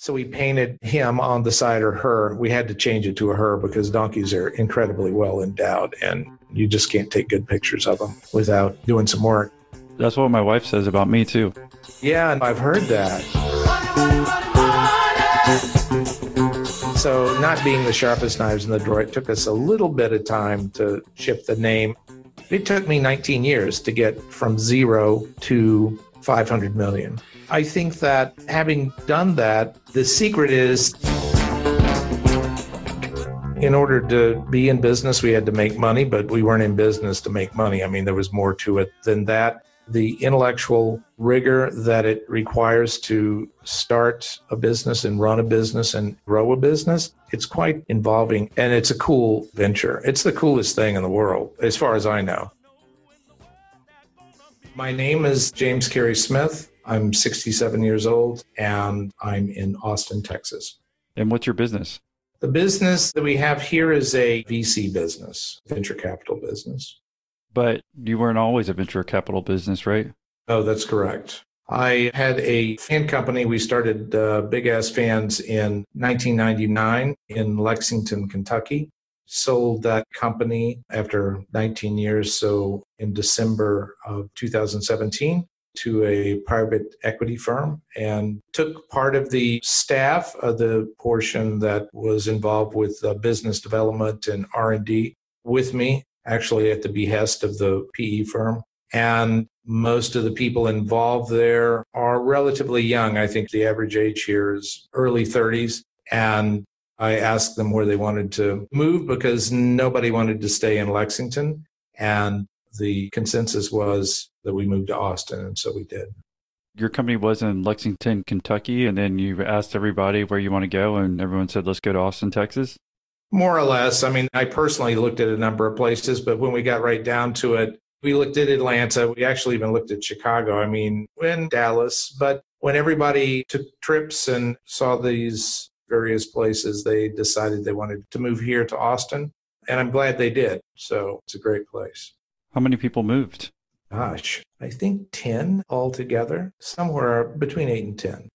So we painted him on the side or her. We had to change it to a her because donkeys are incredibly well endowed and you just can't take good pictures of them without doing some work. That's what my wife says about me, too. Yeah, I've heard that. So, not being the sharpest knives in the drawer, it took us a little bit of time to shift the name. It took me 19 years to get from zero to 500 million. I think that having done that, the secret is in order to be in business, we had to make money, but we weren't in business to make money. I mean, there was more to it than that. The intellectual rigor that it requires to start a business and run a business and grow a business, it's quite involving and it's a cool venture. It's the coolest thing in the world, as far as I know. My name is James Carey Smith. I'm 67 years old and I'm in Austin, Texas. And what's your business? The business that we have here is a VC business, venture capital business. But you weren't always a venture capital business, right? Oh, that's correct. I had a fan company. We started uh, Big Ass Fans in 1999 in Lexington, Kentucky. Sold that company after 19 years, so in December of 2017 to a private equity firm and took part of the staff of the portion that was involved with uh, business development and r&d with me actually at the behest of the pe firm. And most of the people involved there are relatively young. I think the average age here is early 30s and i asked them where they wanted to move because nobody wanted to stay in lexington and the consensus was that we moved to Austin, and so we did. Your company was in Lexington, Kentucky, and then you asked everybody where you want to go, and everyone said, let's go to Austin, Texas? More or less. I mean, I personally looked at a number of places, but when we got right down to it, we looked at Atlanta. We actually even looked at Chicago. I mean, in Dallas. But when everybody took trips and saw these various places, they decided they wanted to move here to Austin. And I'm glad they did. So it's a great place. How many people moved? Gosh, I think 10 altogether, somewhere between 8 and 10.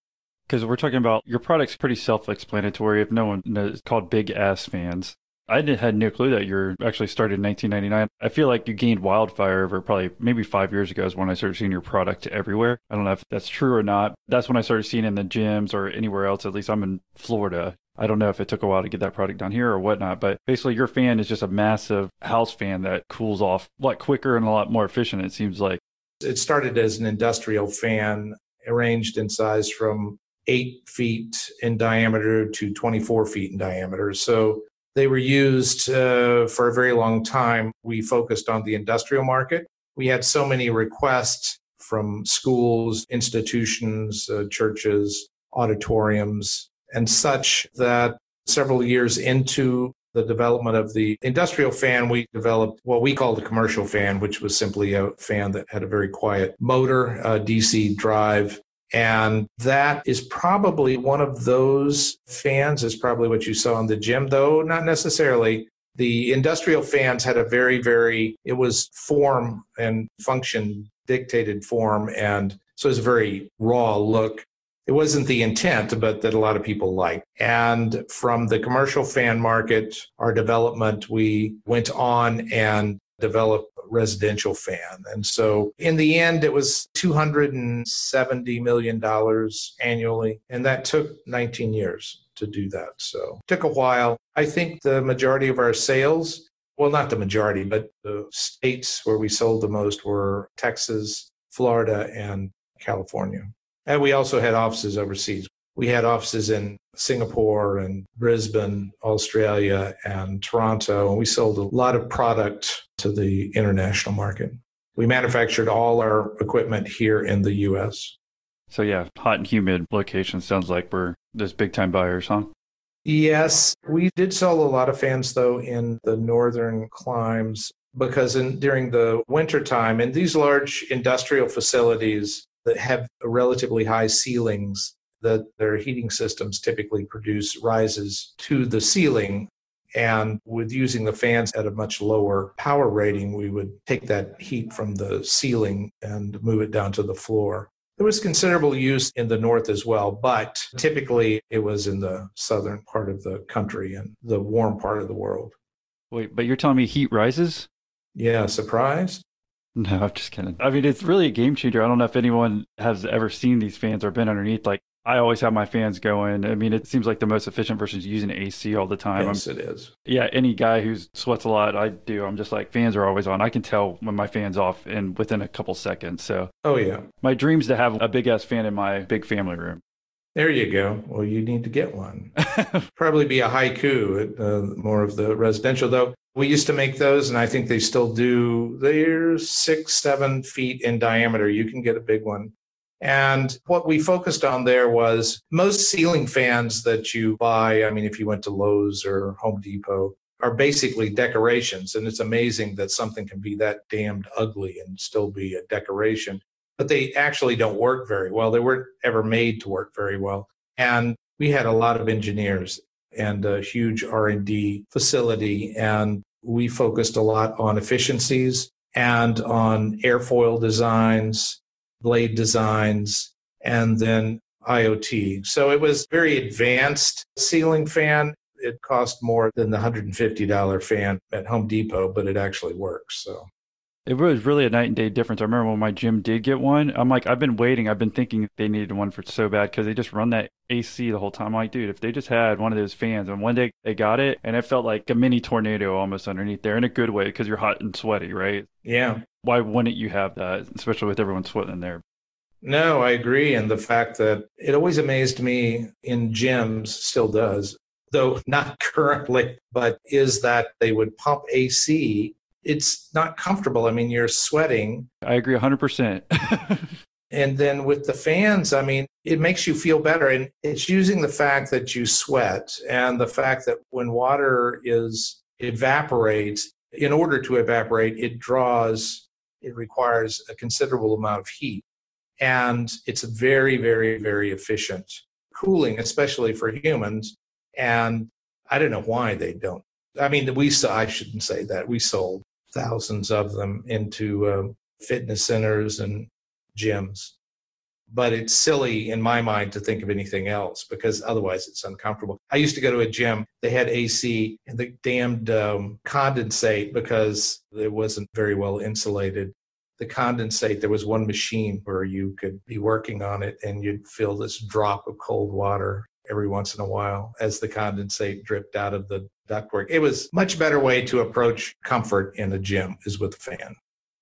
Because we're talking about your product's pretty self explanatory. If no one knows, it's called Big Ass Fans. I had no clue that you're actually started in 1999. I feel like you gained wildfire over probably maybe five years ago is when I started seeing your product everywhere. I don't know if that's true or not. That's when I started seeing in the gyms or anywhere else. At least I'm in Florida. I don't know if it took a while to get that product down here or whatnot, but basically your fan is just a massive house fan that cools off a lot quicker and a lot more efficient, it seems like. It started as an industrial fan arranged in size from eight feet in diameter to 24 feet in diameter. So they were used uh, for a very long time. We focused on the industrial market. We had so many requests from schools, institutions, uh, churches, auditoriums, and such that several years into the development of the industrial fan, we developed what we call the commercial fan, which was simply a fan that had a very quiet motor, a DC drive. And that is probably one of those fans, is probably what you saw in the gym, though not necessarily. The industrial fans had a very, very, it was form and function dictated form. And so it was a very raw look it wasn't the intent, but that a lot of people liked. And from the commercial fan market, our development, we went on and developed residential fan. And so in the end, it was $270 million annually. And that took 19 years to do that. So it took a while. I think the majority of our sales, well, not the majority, but the states where we sold the most were Texas, Florida, and California. And we also had offices overseas. We had offices in Singapore and Brisbane, Australia, and Toronto. And we sold a lot of product to the international market. We manufactured all our equipment here in the US. So, yeah, hot and humid location sounds like we're this big time buyers, huh? Yes, we did sell a lot of fans though in the northern climes because in, during the winter time in these large industrial facilities that have relatively high ceilings that their heating systems typically produce rises to the ceiling and with using the fans at a much lower power rating, we would take that heat from the ceiling and move it down to the floor. There was considerable use in the north as well, but typically it was in the southern part of the country and the warm part of the world. Wait, but you're telling me heat rises? Yeah, surprised? No, I'm just kidding. I mean, it's really a game changer. I don't know if anyone has ever seen these fans or been underneath. Like, I always have my fans going. I mean, it seems like the most efficient versus using AC all the time. Yes, I'm, it is. Yeah, any guy who sweats a lot, I do. I'm just like, fans are always on. I can tell when my fan's off and within a couple seconds. So, oh, yeah. My dream's to have a big ass fan in my big family room. There you go. Well, you need to get one. Probably be a haiku, uh, more of the residential, though. We used to make those, and I think they still do. They're six, seven feet in diameter. You can get a big one. And what we focused on there was most ceiling fans that you buy, I mean, if you went to Lowe's or Home Depot, are basically decorations. And it's amazing that something can be that damned ugly and still be a decoration. But they actually don't work very well. They weren't ever made to work very well. And we had a lot of engineers and a huge R&D facility and we focused a lot on efficiencies and on airfoil designs, blade designs, and then IoT. So it was very advanced ceiling fan. It cost more than the $150 fan at Home Depot, but it actually works. So it was really a night and day difference. I remember when my gym did get one. I'm like, I've been waiting. I've been thinking they needed one for so bad because they just run that AC the whole time. I'm like, dude, if they just had one of those fans, and one day they got it, and it felt like a mini tornado almost underneath there in a good way because you're hot and sweaty, right? Yeah. Why wouldn't you have that, especially with everyone sweating in there? No, I agree. And the fact that it always amazed me in gyms, still does, though not currently, but is that they would pump AC it's not comfortable. I mean, you're sweating. I agree 100%. and then with the fans, I mean, it makes you feel better. And it's using the fact that you sweat and the fact that when water is evaporates, in order to evaporate, it draws, it requires a considerable amount of heat. And it's very, very, very efficient cooling, especially for humans. And I don't know why they don't. I mean, we I shouldn't say that. We sold thousands of them into uh, fitness centers and gyms. But it's silly in my mind to think of anything else because otherwise it's uncomfortable. I used to go to a gym, they had AC and the damned um, condensate because it wasn't very well insulated. The condensate, there was one machine where you could be working on it and you'd feel this drop of cold water every once in a while as the condensate dripped out of the ductwork. It was much better way to approach comfort in a gym is with a fan,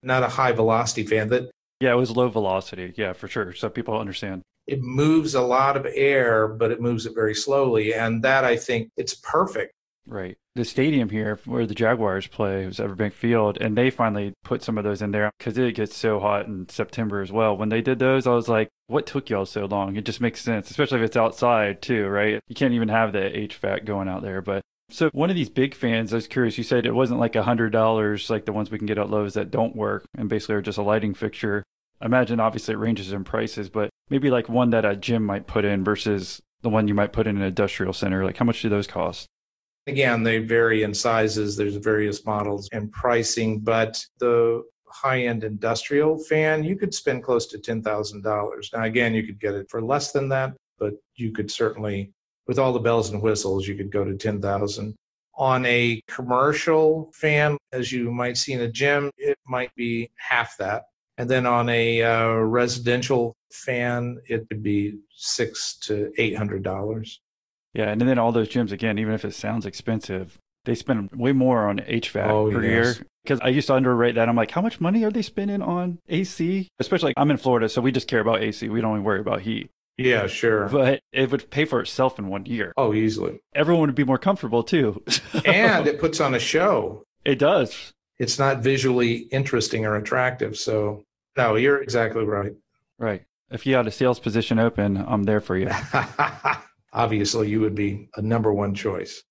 not a high velocity fan that. Yeah, it was low velocity. Yeah, for sure. So people understand. It moves a lot of air, but it moves it very slowly. And that I think it's perfect. Right. The stadium here where the Jaguars play was Everbank Field, and they finally put some of those in there because it gets so hot in September as well. When they did those, I was like, what took y'all so long? It just makes sense, especially if it's outside too, right? You can't even have the HVAC going out there. But so one of these big fans, I was curious. You said it wasn't like a hundred dollars like the ones we can get at Lowe's that don't work and basically are just a lighting fixture. I imagine obviously it ranges in prices, but maybe like one that a gym might put in versus the one you might put in an industrial center. Like how much do those cost? Again, they vary in sizes. There's various models and pricing, but the high-end industrial fan, you could spend close to ten thousand dollars. Now, again, you could get it for less than that, but you could certainly with all the bells and whistles, you could go to 10,000. On a commercial fan, as you might see in a gym, it might be half that. And then on a uh, residential fan, it could be six to eight hundred dollars. Yeah, and then all those gyms again, even if it sounds expensive, they spend way more on HVAC oh, per yes. year. Because I used to underrate that. I'm like, how much money are they spending on AC? Especially like I'm in Florida, so we just care about AC. We don't even worry about heat. Yeah, sure. But it would pay for itself in one year. Oh, easily. Everyone would be more comfortable too. and it puts on a show. It does. It's not visually interesting or attractive. So, no, you're exactly right. Right. If you had a sales position open, I'm there for you. Obviously, you would be a number one choice.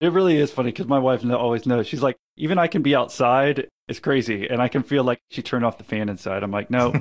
It really is funny because my wife always knows. She's like, even I can be outside. It's crazy. And I can feel like she turned off the fan inside. I'm like, no,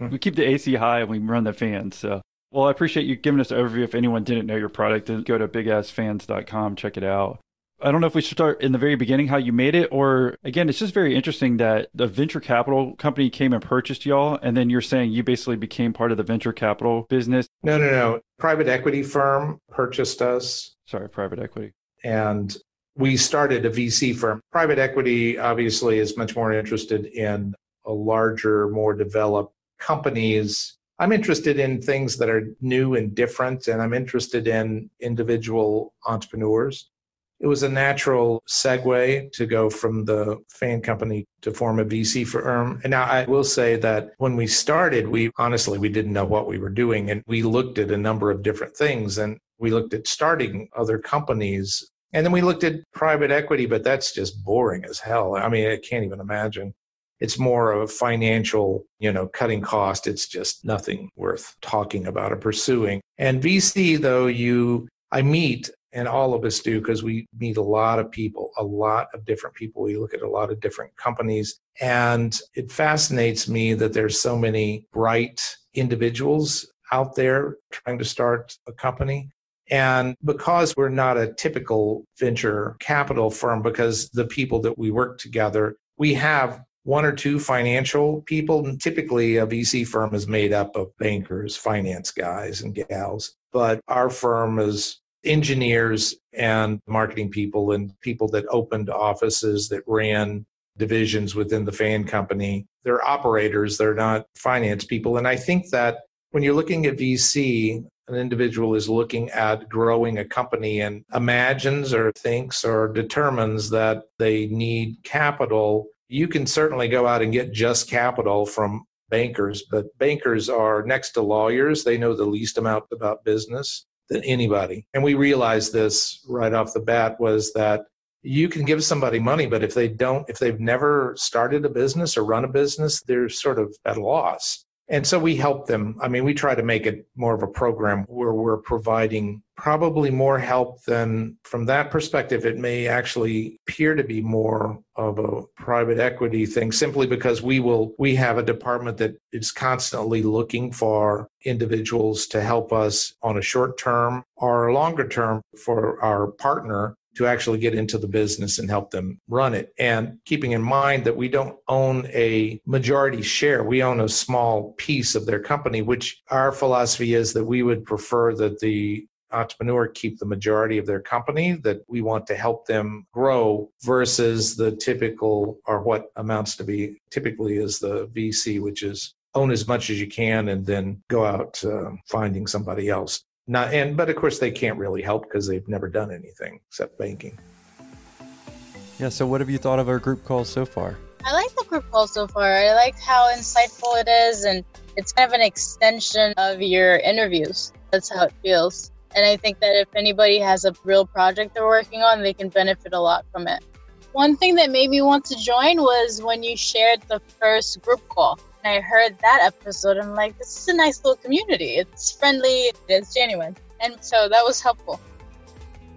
we keep the AC high and we run the fan. So well, I appreciate you giving us an overview. If anyone didn't know your product, go to bigassfans.com, check it out. I don't know if we should start in the very beginning how you made it, or again, it's just very interesting that the venture capital company came and purchased y'all, and then you're saying you basically became part of the venture capital business. No, no, no. Private equity firm purchased us. Sorry, private equity. And we started a VC firm. Private equity obviously is much more interested in a larger, more developed companies. I'm interested in things that are new and different, and I'm interested in individual entrepreneurs. It was a natural segue to go from the fan company to form a VC firm. And now I will say that when we started, we honestly we didn't know what we were doing, and we looked at a number of different things, and we looked at starting other companies and then we looked at private equity, but that's just boring as hell. I mean, I can't even imagine. It's more of a financial, you know, cutting cost. It's just nothing worth talking about or pursuing. And VC, though, you, I meet, and all of us do, because we meet a lot of people, a lot of different people. We look at a lot of different companies. And it fascinates me that there's so many bright individuals out there trying to start a company. And because we're not a typical venture capital firm, because the people that we work together, we have one or two financial people. And typically, a VC firm is made up of bankers, finance guys, and gals. But our firm is engineers and marketing people and people that opened offices that ran divisions within the fan company. They're operators, they're not finance people. And I think that when you're looking at VC, an individual is looking at growing a company and imagines or thinks or determines that they need capital, you can certainly go out and get just capital from bankers, but bankers are next to lawyers. They know the least amount about business than anybody. And we realized this right off the bat was that you can give somebody money, but if they don't, if they've never started a business or run a business, they're sort of at a loss. And so we help them. I mean, we try to make it more of a program where we're providing probably more help than from that perspective. It may actually appear to be more of a private equity thing simply because we will, we have a department that is constantly looking for individuals to help us on a short term or longer term for our partner to actually get into the business and help them run it. And keeping in mind that we don't own a majority share, we own a small piece of their company, which our philosophy is that we would prefer that the entrepreneur keep the majority of their company, that we want to help them grow versus the typical or what amounts to be typically is the VC, which is own as much as you can and then go out uh, finding somebody else not and but of course they can't really help because they've never done anything except banking. Yeah. So what have you thought of our group call so far? I like the group call so far. I like how insightful it is, and it's kind of an extension of your interviews. That's how it feels. And I think that if anybody has a real project they're working on, they can benefit a lot from it. One thing that made me want to join was when you shared the first group call. I heard that episode, I'm like, this is a nice little community. It's friendly, it's genuine. And so that was helpful.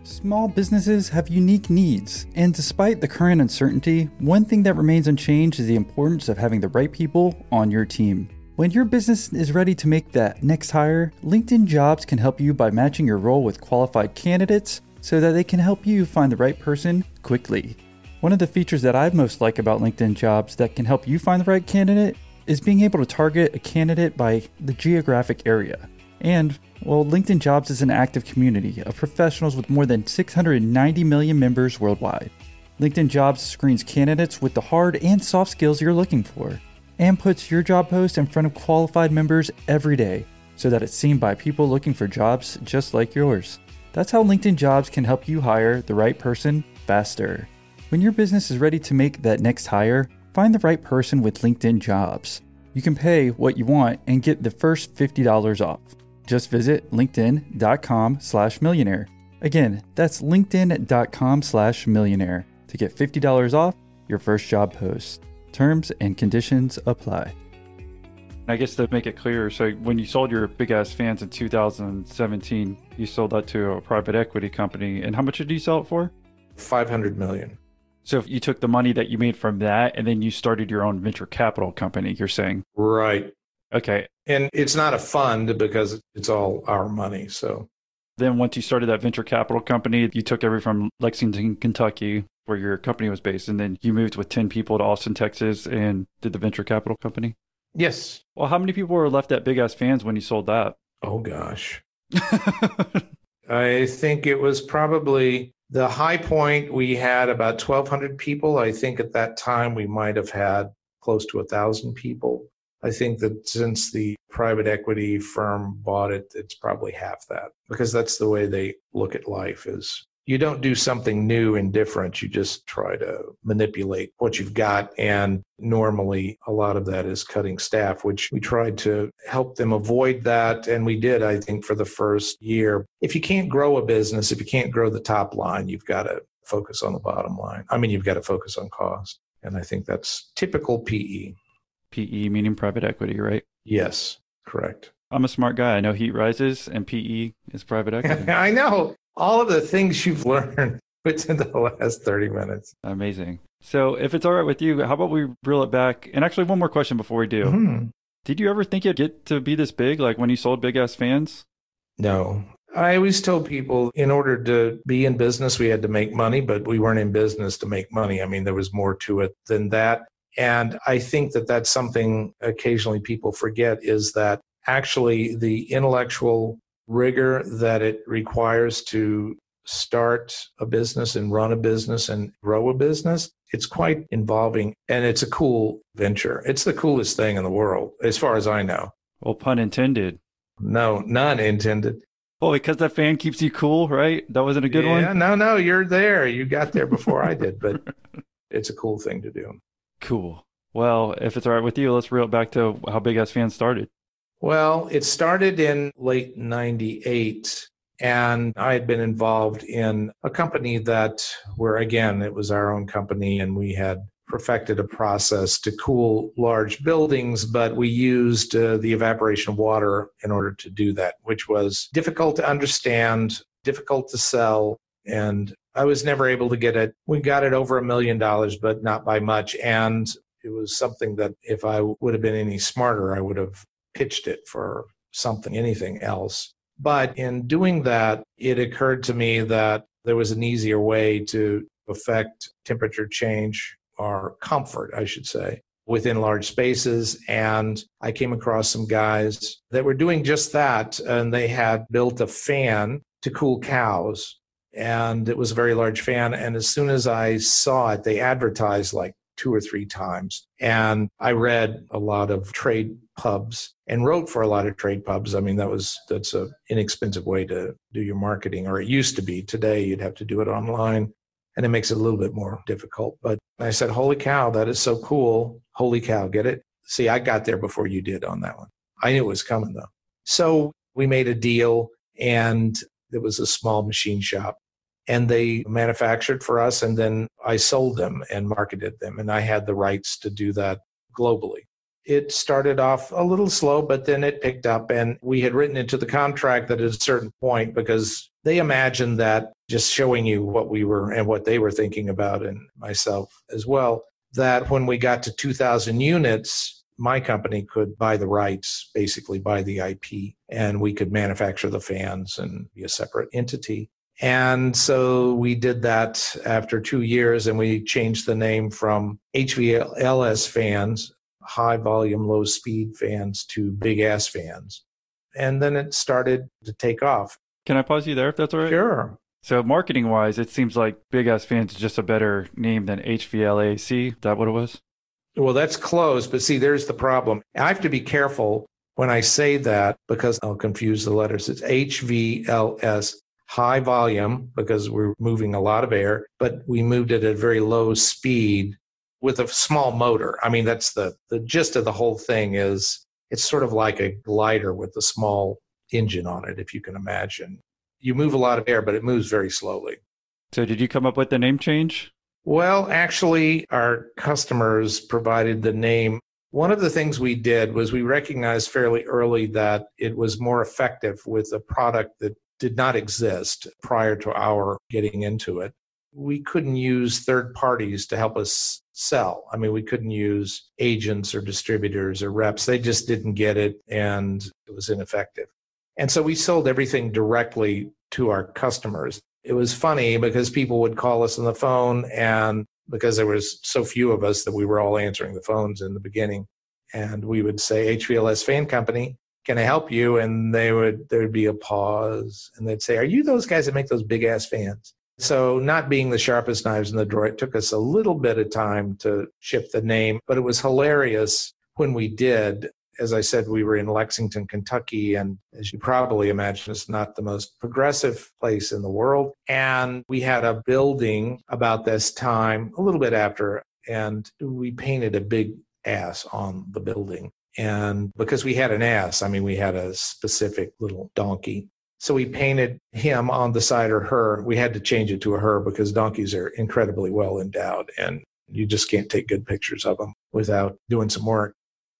Small businesses have unique needs, and despite the current uncertainty, one thing that remains unchanged is the importance of having the right people on your team. When your business is ready to make that next hire, LinkedIn Jobs can help you by matching your role with qualified candidates so that they can help you find the right person quickly. One of the features that I most like about LinkedIn Jobs that can help you find the right candidate is being able to target a candidate by the geographic area. And, well, LinkedIn Jobs is an active community of professionals with more than 690 million members worldwide. LinkedIn Jobs screens candidates with the hard and soft skills you're looking for and puts your job post in front of qualified members every day so that it's seen by people looking for jobs just like yours. That's how LinkedIn Jobs can help you hire the right person faster. When your business is ready to make that next hire, Find the right person with LinkedIn Jobs. You can pay what you want and get the first $50 off. Just visit linkedin.com slash millionaire. Again, that's linkedin.com slash millionaire to get $50 off your first job post. Terms and conditions apply. I guess to make it clear, so when you sold your big ass fans in 2017, you sold that to a private equity company. And how much did you sell it for? 500 million. So if you took the money that you made from that and then you started your own venture capital company, you're saying? Right. Okay. And it's not a fund because it's all our money. So Then once you started that venture capital company, you took everything from Lexington, Kentucky, where your company was based, and then you moved with 10 people to Austin, Texas, and did the venture capital company? Yes. Well, how many people were left at Big Ass Fans when you sold that? Oh, gosh. I think it was probably the high point. We had about 1,200 people. I think at that time we might have had close to a thousand people. I think that since the private equity firm bought it, it's probably half that because that's the way they look at life is you don't do something new and different. You just try to manipulate what you've got. And normally a lot of that is cutting staff, which we tried to help them avoid that. And we did, I think, for the first year. If you can't grow a business, if you can't grow the top line, you've got to focus on the bottom line. I mean, you've got to focus on cost. And I think that's typical PE. PE meaning private equity, right? Yes, correct. I'm a smart guy. I know heat rises and PE is private equity. I know all of the things you've learned within the last 30 minutes. Amazing. So, if it's all right with you, how about we reel it back? And actually, one more question before we do. Mm-hmm. Did you ever think you'd get to be this big, like when you sold Big Ass Fans? No. I always told people in order to be in business, we had to make money, but we weren't in business to make money. I mean, there was more to it than that. And I think that that's something occasionally people forget is that actually the intellectual rigor that it requires to start a business and run a business and grow a business, it's quite involving and it's a cool venture. It's the coolest thing in the world, as far as I know. Well, pun intended. No, none intended. Well, because that fan keeps you cool, right? That wasn't a good yeah, one? No, no, you're there. You got there before I did, but it's a cool thing to do. Cool. Well, if it's all right with you, let's reel it back to how Big Ass Fans started. Well, it started in late 98 and I had been involved in a company that where again it was our own company and we had perfected a process to cool large buildings but we used uh, the evaporation of water in order to do that which was difficult to understand, difficult to sell and I was never able to get it. We got it over a million dollars but not by much and it was something that if I would have been any smarter I would have pitched it for something, anything else. But in doing that, it occurred to me that there was an easier way to affect temperature change or comfort, I should say, within large spaces. And I came across some guys that were doing just that. And they had built a fan to cool cows. And it was a very large fan. And as soon as I saw it, they advertised like two or three times. And I read a lot of trade pubs and wrote for a lot of trade pubs. I mean, that was that's an inexpensive way to do your marketing, or it used to be. Today, you'd have to do it online, and it makes it a little bit more difficult. But I said, "Holy cow, that is so cool! Holy cow, get it?" See, I got there before you did on that one. I knew it was coming though. So we made a deal, and it was a small machine shop and they manufactured for us and then I sold them and marketed them and I had the rights to do that globally. It started off a little slow but then it picked up and we had written into the contract that at a certain point because they imagined that just showing you what we were and what they were thinking about and myself as well that when we got to 2000 units my company could buy the rights, basically buy the IP, and we could manufacture the fans and be a separate entity. And so we did that after two years and we changed the name from HVLS fans, high volume, low speed fans, to big ass fans. And then it started to take off. Can I pause you there if that's all right? Sure. So, marketing wise, it seems like Big Ass Fans is just a better name than HVLAC. Is that what it was? Well, that's close. But see, there's the problem. I have to be careful when I say that because I'll confuse the letters. It's HVLS high volume because we're moving a lot of air, but we moved it at a very low speed with a small motor. I mean, that's the, the gist of the whole thing is it's sort of like a glider with a small engine on it, if you can imagine. You move a lot of air, but it moves very slowly. So, did you come up with the name change? Well, actually, our customers provided the name. One of the things we did was we recognized fairly early that it was more effective with a product that did not exist prior to our getting into it. We couldn't use third parties to help us sell. I mean, we couldn't use agents or distributors or reps. They just didn't get it and it was ineffective. And so we sold everything directly to our customers. It was funny because people would call us on the phone and because there was so few of us that we were all answering the phones in the beginning and we would say HVLS fan company can I help you and they would there'd be a pause and they'd say are you those guys that make those big ass fans so not being the sharpest knives in the drawer it took us a little bit of time to ship the name but it was hilarious when we did as I said, we were in Lexington, Kentucky, and as you probably imagine, it's not the most progressive place in the world. And we had a building about this time, a little bit after, and we painted a big ass on the building. And because we had an ass, I mean, we had a specific little donkey. So we painted him on the side or her. We had to change it to a her because donkeys are incredibly well endowed and you just can't take good pictures of them without doing some work.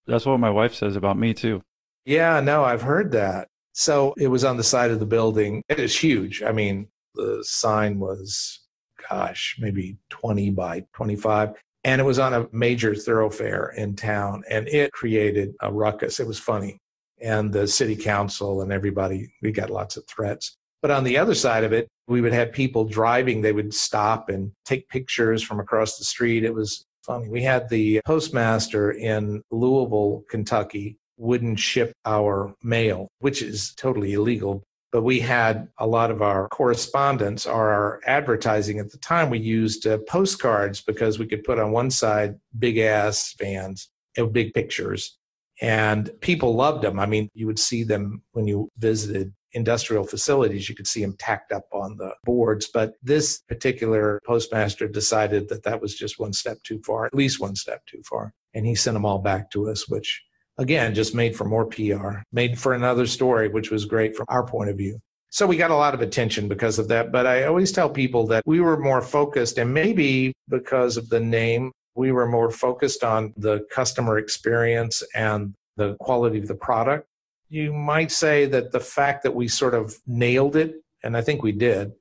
That's what my wife says about me, too. Yeah, no, I've heard that. So it was on the side of the building. It is huge. I mean, the sign was, gosh, maybe 20 by 25 and it was on a major thoroughfare in town and it created a ruckus. It was funny. And the city council and everybody we got lots of threats. But on the other side of it we would have people driving. They would stop and take pictures from across the street. It was funny. We had the postmaster in louisville kentucky wouldn't ship our mail which is totally illegal but we had a lot of our correspondence or our advertising at the time we used uh, postcards because we could put on one side big ass fans and big pictures and people loved them. I mean you would see them when you visited industrial facilities you could see them tacked up on the boards but this particular postmaster decided that that was just one step too far at least one step too far and he sent them all back to us which again, just made for more PR, made for another story, which was great from our point of view. So we got a lot of attention because of that. But I always tell people that we were more focused, and maybe because of the name, we were more focused on the customer experience and the quality of the product. You might say that the fact that we sort of nailed it, and I think we did,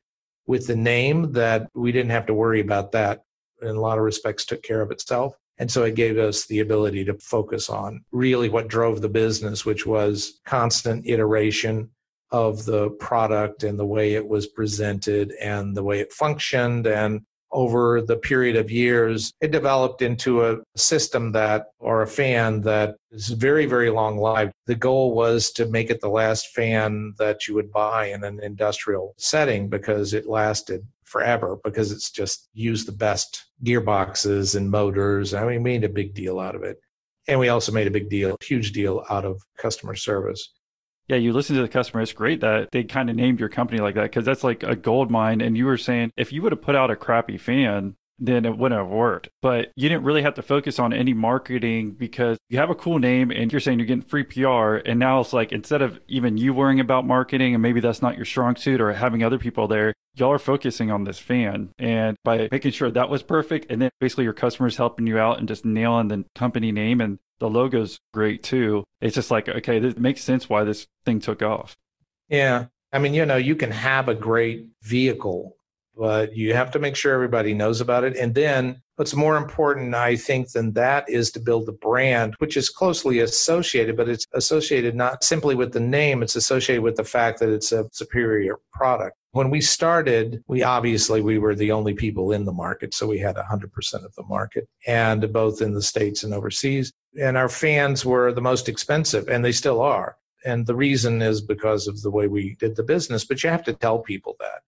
with the name, that we didn't have to worry about that in a lot of respects took care of itself. And so it gave us the ability to focus on really what drove the business, which was constant iteration of the product and the way it was presented and the way it functioned. And over the period of years, it developed into a system that, or a fan that is very, very long lived. The goal was to make it the last fan that you would buy in an industrial setting because it lasted forever because it's just used the best gearboxes and motors. I mean, we made a big deal out of it. And we also made a big deal, huge deal out of customer service. Yeah, you listen to the customer. It's great that they kind of named your company like that because that's like a gold mine. And you were saying if you would have put out a crappy fan, then it wouldn't have worked. But you didn't really have to focus on any marketing because you have a cool name and you're saying you're getting free PR. And now it's like instead of even you worrying about marketing and maybe that's not your strong suit or having other people there, y'all are focusing on this fan. And by making sure that was perfect, and then basically your customers helping you out and just nailing the company name and the logo's great too. It's just like, okay, this makes sense why this thing took off. Yeah. I mean, you know, you can have a great vehicle but you have to make sure everybody knows about it. And then what's more important, I think, than that is to build the brand, which is closely associated, but it's associated not simply with the name, it's associated with the fact that it's a superior product. When we started, we obviously we were the only people in the market, so we had 100% of the market, and both in the states and overseas. And our fans were the most expensive, and they still are. And the reason is because of the way we did the business, but you have to tell people that.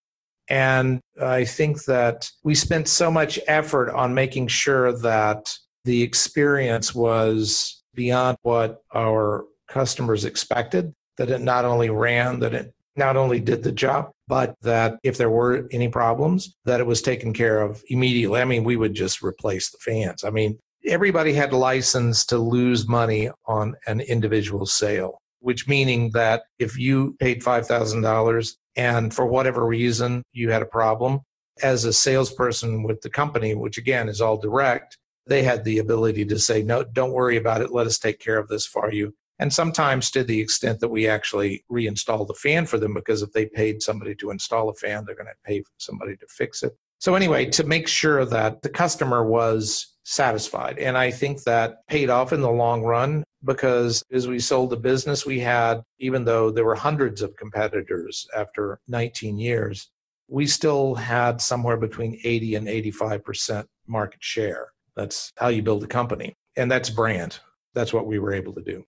And I think that we spent so much effort on making sure that the experience was beyond what our customers expected, that it not only ran, that it not only did the job, but that if there were any problems, that it was taken care of immediately. I mean, we would just replace the fans. I mean, everybody had license to lose money on an individual sale which meaning that if you paid $5,000 and for whatever reason you had a problem, as a salesperson with the company, which again is all direct, they had the ability to say, no, don't worry about it. Let us take care of this for you. And sometimes to the extent that we actually reinstall the fan for them, because if they paid somebody to install a fan, they're going to pay somebody to fix it. So, anyway, to make sure that the customer was satisfied. And I think that paid off in the long run because as we sold the business, we had, even though there were hundreds of competitors after 19 years, we still had somewhere between 80 and 85% market share. That's how you build a company. And that's brand. That's what we were able to do.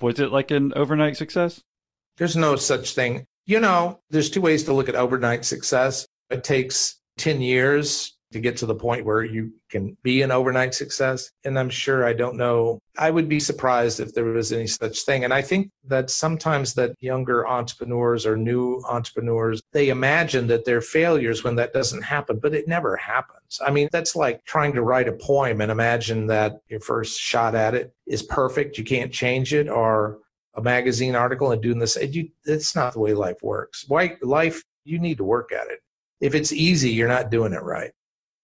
Was it like an overnight success? There's no such thing. You know, there's two ways to look at overnight success. It takes 10 years to get to the point where you can be an overnight success. And I'm sure I don't know. I would be surprised if there was any such thing. And I think that sometimes that younger entrepreneurs or new entrepreneurs, they imagine that they're failures when that doesn't happen, but it never happens. I mean, that's like trying to write a poem and imagine that your first shot at it is perfect. You can't change it or a magazine article and doing this. You, it's not the way life works. Why life, you need to work at it. If it's easy, you're not doing it right.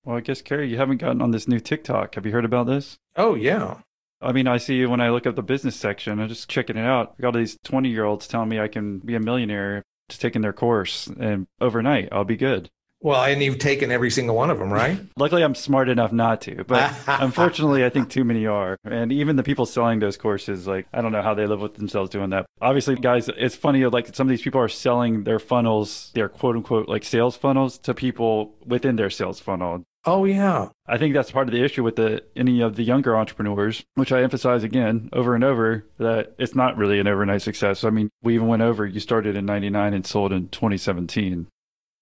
Well, I guess, Carey, you haven't gotten on this new TikTok. Have you heard about this? Oh, yeah. I mean, I see when I look at the business section, I'm just checking it out. I got all these 20 year olds telling me I can be a millionaire just taking their course and overnight I'll be good. Well, and you've taken every single one of them, right? Luckily, I'm smart enough not to, but unfortunately, I think too many are. And even the people selling those courses, like, I don't know how they live with themselves doing that. Obviously, guys, it's funny, like, some of these people are selling their funnels, their quote unquote, like, sales funnels to people within their sales funnel. Oh yeah. I think that's part of the issue with the any of the younger entrepreneurs, which I emphasize again over and over that it's not really an overnight success. I mean, we even went over you started in 99 and sold in 2017.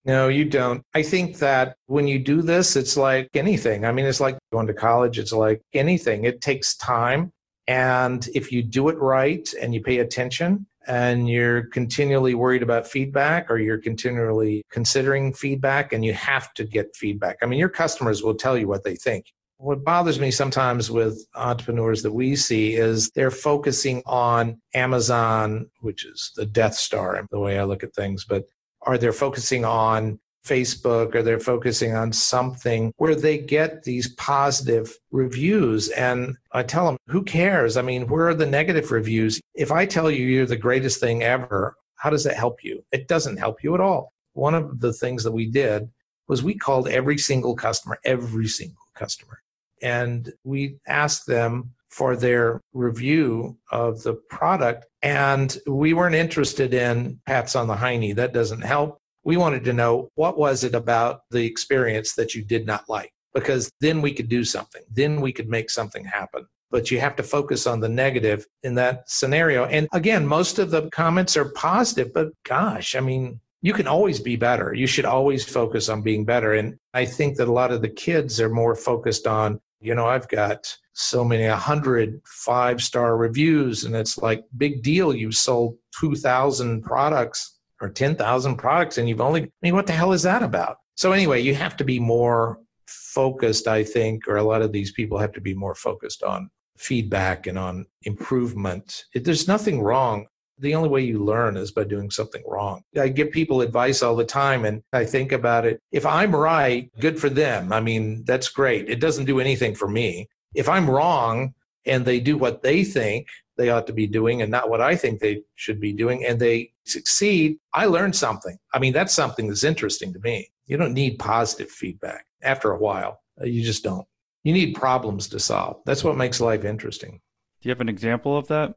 No, you don't. I think that when you do this, it's like anything. I mean, it's like going to college, it's like anything. It takes time. And if you do it right and you pay attention and you're continually worried about feedback or you're continually considering feedback and you have to get feedback, I mean, your customers will tell you what they think. What bothers me sometimes with entrepreneurs that we see is they're focusing on Amazon, which is the Death Star, the way I look at things, but or they're focusing on Facebook or they're focusing on something where they get these positive reviews. And I tell them, who cares? I mean, where are the negative reviews? If I tell you you're the greatest thing ever, how does that help you? It doesn't help you at all. One of the things that we did was we called every single customer, every single customer, and we asked them for their review of the product. And we weren't interested in pats on the hiney. That doesn't help. We wanted to know what was it about the experience that you did not like, because then we could do something. Then we could make something happen. But you have to focus on the negative in that scenario. And again, most of the comments are positive, but gosh, I mean, you can always be better. You should always focus on being better. And I think that a lot of the kids are more focused on you know, I've got so many, a hundred five star reviews, and it's like big deal. You sold 2,000 products or 10,000 products, and you've only, I mean, what the hell is that about? So, anyway, you have to be more focused, I think, or a lot of these people have to be more focused on feedback and on improvement. It, there's nothing wrong the only way you learn is by doing something wrong. I give people advice all the time and I think about it. If I'm right, good for them. I mean, that's great. It doesn't do anything for me. If I'm wrong and they do what they think they ought to be doing and not what I think they should be doing and they succeed, I learn something. I mean, that's something that's interesting to me. You don't need positive feedback after a while. Uh, you just don't. You need problems to solve. That's what makes life interesting. Do you have an example of that?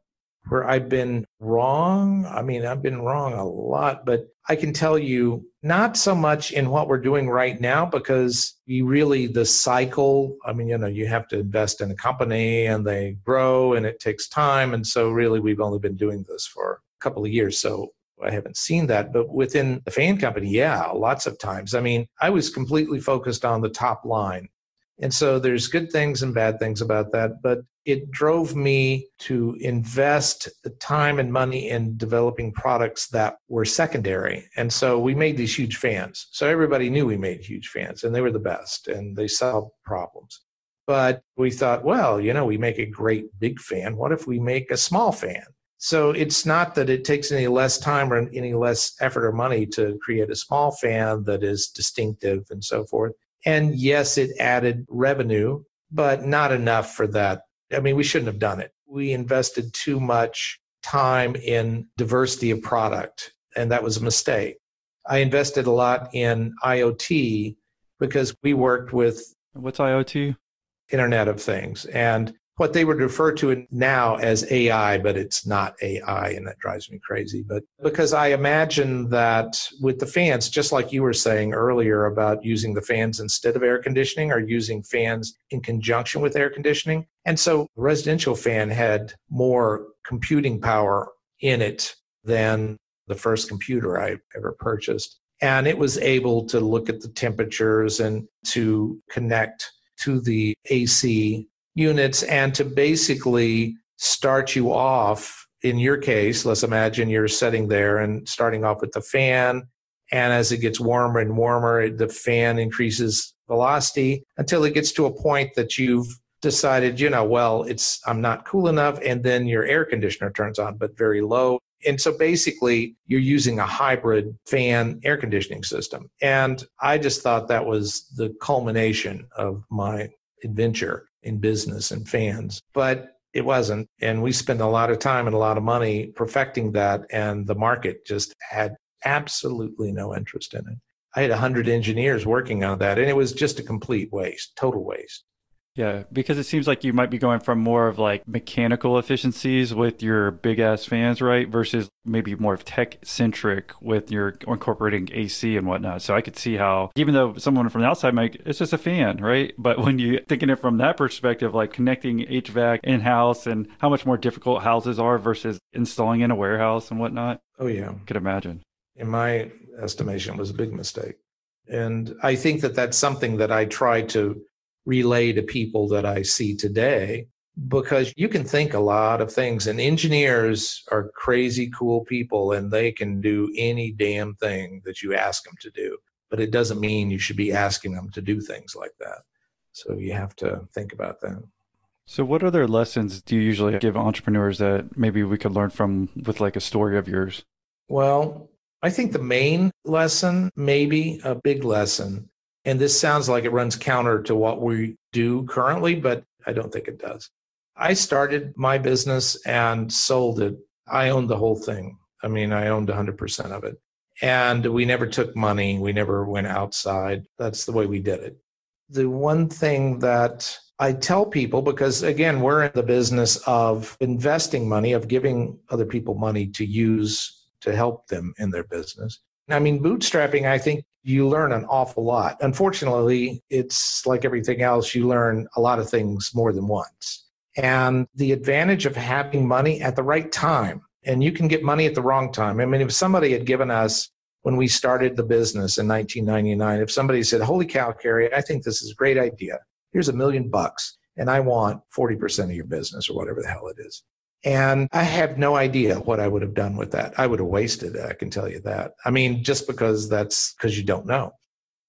Where I've been wrong. I mean, I've been wrong a lot, but I can tell you not so much in what we're doing right now because you really, the cycle, I mean, you know, you have to invest in a company and they grow and it takes time. And so, really, we've only been doing this for a couple of years. So, I haven't seen that, but within the fan company, yeah, lots of times. I mean, I was completely focused on the top line. And so there's good things and bad things about that, but it drove me to invest time and money in developing products that were secondary. And so we made these huge fans. So everybody knew we made huge fans and they were the best and they solved problems. But we thought, well, you know, we make a great big fan. What if we make a small fan? So it's not that it takes any less time or any less effort or money to create a small fan that is distinctive and so forth. And yes, it added revenue, but not enough for that. I mean, we shouldn't have done it. We invested too much time in diversity of product, and that was a mistake. I invested a lot in IoT because we worked with what's IoT? Internet of Things. And what they would refer to now as AI, but it's not AI, and that drives me crazy. But because I imagine that with the fans, just like you were saying earlier about using the fans instead of air conditioning or using fans in conjunction with air conditioning. And so residential fan had more computing power in it than the first computer I ever purchased. And it was able to look at the temperatures and to connect to the AC units and to basically start you off. In your case, let's imagine you're sitting there and starting off with the fan. And as it gets warmer and warmer, the fan increases velocity until it gets to a point that you've decided, you know, well, it's I'm not cool enough, and then your air conditioner turns on, but very low. And so basically, you're using a hybrid fan air conditioning system. And I just thought that was the culmination of my adventure in business and fans. But it wasn't. And we spent a lot of time and a lot of money perfecting that. And the market just had absolutely no interest in it. I had 100 engineers working on that, and it was just a complete waste, total waste. Yeah, because it seems like you might be going from more of like mechanical efficiencies with your big ass fans, right? Versus maybe more of tech centric with your incorporating AC and whatnot. So I could see how, even though someone from the outside might, it's just a fan, right? But when you thinking it from that perspective, like connecting HVAC in house and how much more difficult houses are versus installing in a warehouse and whatnot. Oh, yeah. I could imagine. In my estimation, it was a big mistake. And I think that that's something that I try to relay to people that I see today because you can think a lot of things and engineers are crazy cool people and they can do any damn thing that you ask them to do. But it doesn't mean you should be asking them to do things like that. So you have to think about that. So what other lessons do you usually give entrepreneurs that maybe we could learn from with like a story of yours? Well i think the main lesson maybe a big lesson and this sounds like it runs counter to what we do currently, but I don't think it does. I started my business and sold it. I owned the whole thing. I mean, I owned 100% of it. And we never took money. We never went outside. That's the way we did it. The one thing that I tell people, because again, we're in the business of investing money, of giving other people money to use to help them in their business. I mean, bootstrapping, I think you learn an awful lot. Unfortunately, it's like everything else, you learn a lot of things more than once. And the advantage of having money at the right time, and you can get money at the wrong time. I mean, if somebody had given us when we started the business in 1999, if somebody said, Holy cow, Carey, I think this is a great idea. Here's a million bucks, and I want 40% of your business or whatever the hell it is. And I have no idea what I would have done with that. I would have wasted it. I can tell you that. I mean, just because that's because you don't know.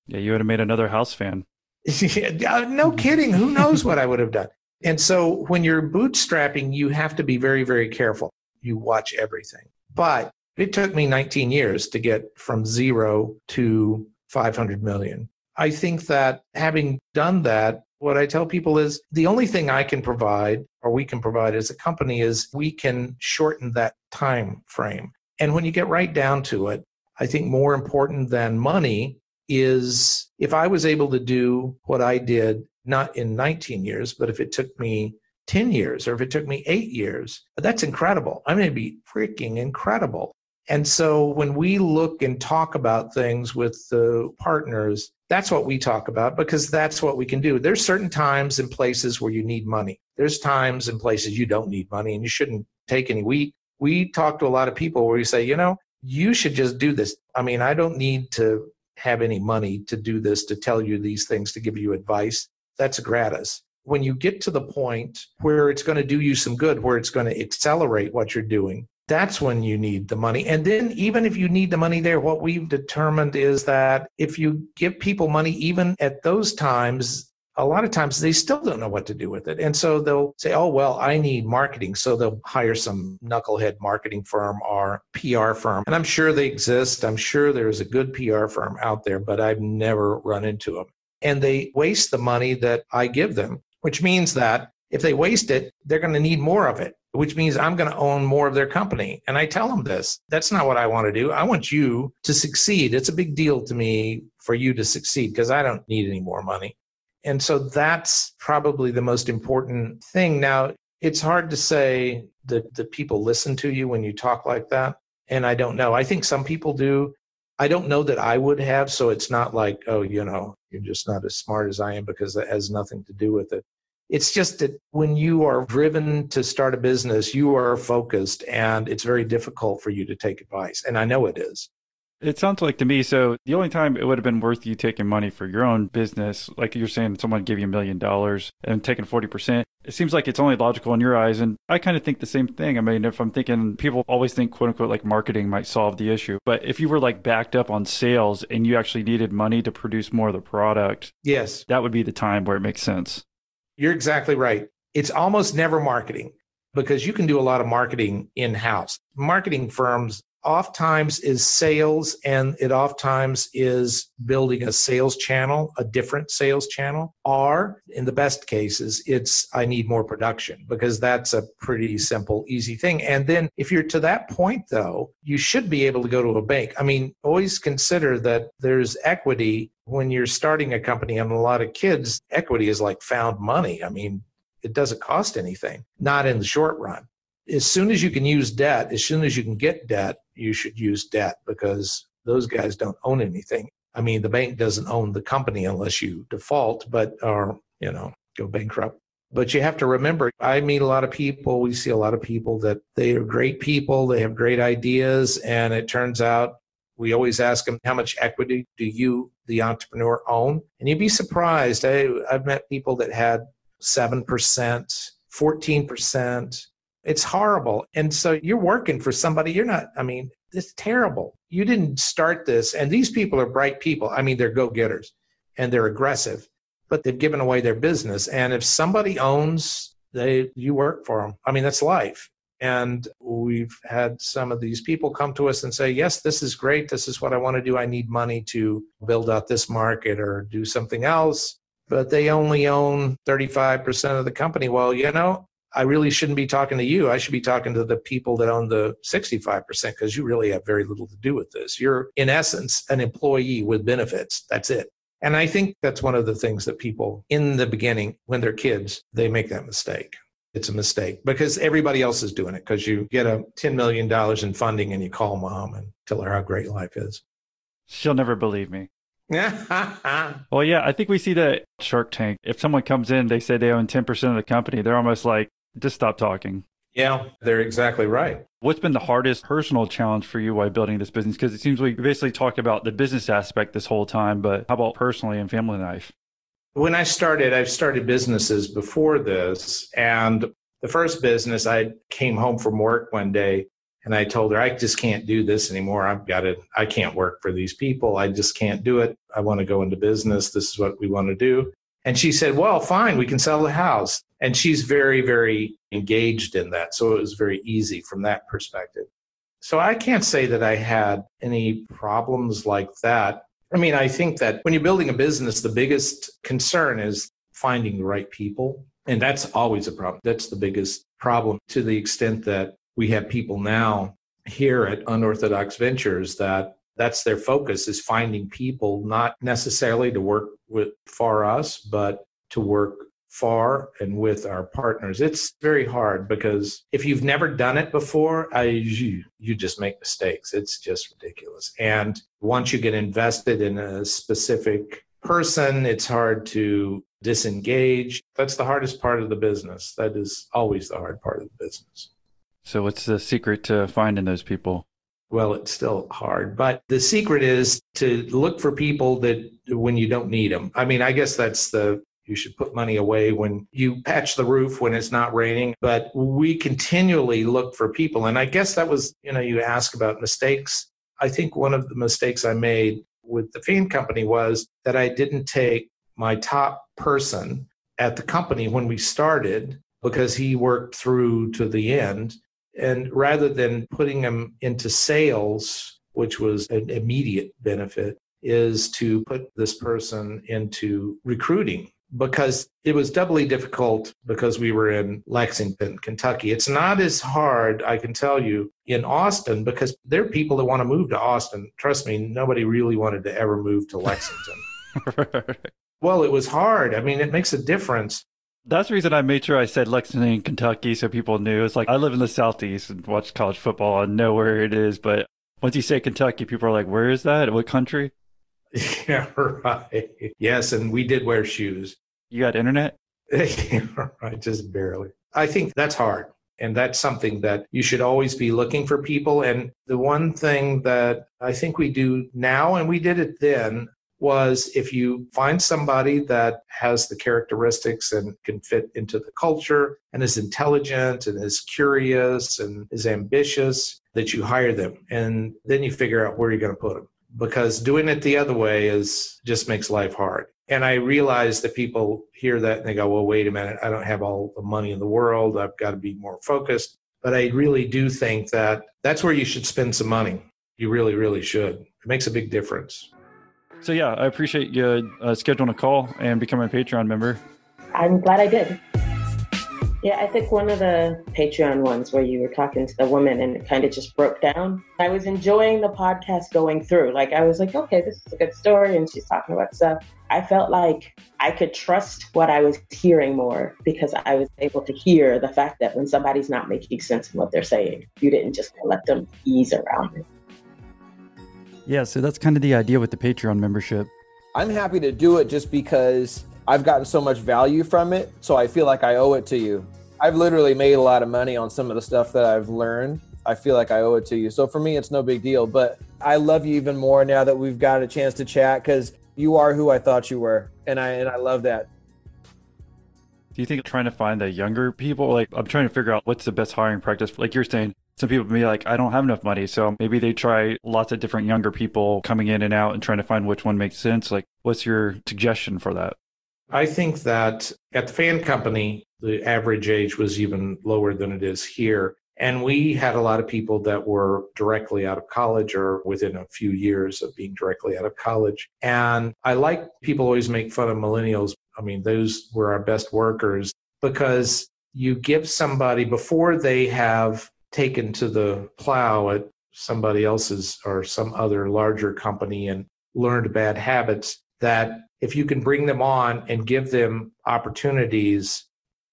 Yeah, you would have made another house fan. yeah, no kidding. Who knows what I would have done? And so when you're bootstrapping, you have to be very, very careful. You watch everything. But it took me 19 years to get from zero to 500 million. I think that having done that, what I tell people is the only thing I can provide or we can provide as a company is we can shorten that time frame. And when you get right down to it, I think more important than money is if I was able to do what I did not in 19 years, but if it took me 10 years or if it took me 8 years, that's incredible. I'm going to be freaking incredible. And so when we look and talk about things with the partners, that's what we talk about because that's what we can do. There's certain times and places where you need money. There's times and places you don't need money and you shouldn't take any. We we talk to a lot of people where we say, you know, you should just do this. I mean, I don't need to have any money to do this, to tell you these things, to give you advice. That's gratis. When you get to the point where it's going to do you some good, where it's going to accelerate what you're doing, that's when you need the money. And then, even if you need the money there, what we've determined is that if you give people money, even at those times, a lot of times they still don't know what to do with it. And so they'll say, oh, well, I need marketing. So they'll hire some knucklehead marketing firm or PR firm. And I'm sure they exist. I'm sure there's a good PR firm out there, but I've never run into them. And they waste the money that I give them, which means that if they waste it, they're going to need more of it which means I'm going to own more of their company. And I tell them this that's not what I want to do. I want you to succeed. It's a big deal to me for you to succeed because I don't need any more money. And so that's probably the most important thing. Now, it's hard to say that, the people listen to you when you talk like that. And I don't know. I think some people do. I don't know that I would have. So it's not like, oh, you know, you're just not as smart as I am because that has nothing to do with it. It's just that when you are driven to start a business, you are focused and it's very difficult for you to take advice. And I know it is. It sounds like to me, so the only time it would have been worth you taking money for your own business, like you're saying, someone gave you a million dollars and taking 40%, it seems like it's only logical in your eyes. And I kind of think the same thing. I mean, if I'm thinking, people always think, quote unquote, like marketing might solve the issue. But if you were like backed up on sales and you actually needed money to produce more of the product, yes, that would be the time where it makes sense. You're exactly right. It's almost never marketing because you can do a lot of marketing in house. Marketing firms oftentimes is sales and it oftentimes is building a sales channel, a different sales channel, or in the best cases, it's I need more production because that's a pretty simple, easy thing. And then if you're to that point though, you should be able to go to a bank. I mean, always consider that there's equity when you're starting a company and a lot of kids, equity is like found money. I mean, it doesn't cost anything, not in the short run as soon as you can use debt, as soon as you can get debt, you should use debt because those guys don't own anything. I mean, the bank doesn't own the company unless you default, but or you know go bankrupt. But you have to remember, I meet a lot of people. We see a lot of people that they are great people. They have great ideas, and it turns out we always ask them, "How much equity do you, the entrepreneur, own?" And you'd be surprised. I, I've met people that had seven percent, fourteen percent, it's horrible. And so you're working for somebody, you're not, I mean, it's terrible. You didn't start this. And these people are bright people. I mean, they're go getters and they're aggressive, but they've given away their business. And if somebody owns, they, you work for them. I mean, that's life. And we've had some of these people come to us and say, Yes, this is great. This is what I want to do. I need money to build out this market or do something else. But they only own 35% of the company. Well, you know, I really shouldn't be talking to you. I should be talking to the people that own the 65% because you really have very little to do with this. You're, in essence, an employee with benefits. That's it. And I think that's one of the things that people in the beginning, when they're kids, they make that mistake. It's a mistake because everybody else is doing it because you get a $10 million in funding and you call mom and tell her how great life is. She'll never believe me. Yeah. Well, yeah, I think we see that Shark Tank. If someone comes in, they say they own 10% of the company, they're almost like, just stop talking. Yeah, they're exactly right. What's been the hardest personal challenge for you while building this business? Because it seems we basically talked about the business aspect this whole time, but how about personally and family life? When I started, I've started businesses before this. And the first business, I came home from work one day and I told her, I just can't do this anymore. I've got it. I can't work for these people. I just can't do it. I want to go into business. This is what we want to do. And she said, Well, fine, we can sell the house. And she's very, very engaged in that. So it was very easy from that perspective. So I can't say that I had any problems like that. I mean, I think that when you're building a business, the biggest concern is finding the right people. And that's always a problem. That's the biggest problem to the extent that we have people now here at Unorthodox Ventures that that's their focus is finding people not necessarily to work with for us but to work for and with our partners. It's very hard because if you've never done it before I, you, you just make mistakes. It's just ridiculous. And once you get invested in a specific person it's hard to disengage. That's the hardest part of the business. That is always the hard part of the business. So what's the secret to finding those people well, it's still hard. But the secret is to look for people that when you don't need them. I mean, I guess that's the you should put money away when you patch the roof when it's not raining. But we continually look for people. And I guess that was, you know, you ask about mistakes. I think one of the mistakes I made with the fan company was that I didn't take my top person at the company when we started because he worked through to the end and rather than putting them into sales, which was an immediate benefit, is to put this person into recruiting because it was doubly difficult because we were in Lexington, Kentucky. It's not as hard, I can tell you, in Austin because there are people that want to move to Austin. Trust me, nobody really wanted to ever move to Lexington. Well, it was hard. I mean, it makes a difference. That's the reason I made sure I said Lexington, Kentucky, so people knew. It's like I live in the Southeast and watch college football and know where it is. But once you say Kentucky, people are like, where is that? What country? Yeah, right. Yes, and we did wear shoes. You got internet? right, just barely. I think that's hard. And that's something that you should always be looking for people. And the one thing that I think we do now, and we did it then, was if you find somebody that has the characteristics and can fit into the culture and is intelligent and is curious and is ambitious, that you hire them. And then you figure out where you're going to put them. Because doing it the other way is just makes life hard. And I realize that people hear that and they go, well, wait a minute, I don't have all the money in the world. I've got to be more focused. But I really do think that that's where you should spend some money. You really, really should. It makes a big difference. So, yeah, I appreciate you uh, scheduling a call and becoming a Patreon member. I'm glad I did. Yeah, I think one of the Patreon ones where you were talking to the woman and it kind of just broke down. I was enjoying the podcast going through. Like, I was like, okay, this is a good story. And she's talking about stuff. I felt like I could trust what I was hearing more because I was able to hear the fact that when somebody's not making sense in what they're saying, you didn't just let them ease around it. Yeah, so that's kind of the idea with the Patreon membership. I'm happy to do it just because I've gotten so much value from it. So I feel like I owe it to you. I've literally made a lot of money on some of the stuff that I've learned. I feel like I owe it to you. So for me, it's no big deal. But I love you even more now that we've got a chance to chat because you are who I thought you were, and I and I love that. Do you think trying to find the younger people, like I'm trying to figure out what's the best hiring practice? Like you're saying, some people be like, I don't have enough money, so maybe they try lots of different younger people coming in and out and trying to find which one makes sense. Like, what's your suggestion for that? I think that at the fan company, the average age was even lower than it is here. And we had a lot of people that were directly out of college or within a few years of being directly out of college. And I like people always make fun of millennials. I mean, those were our best workers because you give somebody before they have taken to the plow at somebody else's or some other larger company and learned bad habits that if you can bring them on and give them opportunities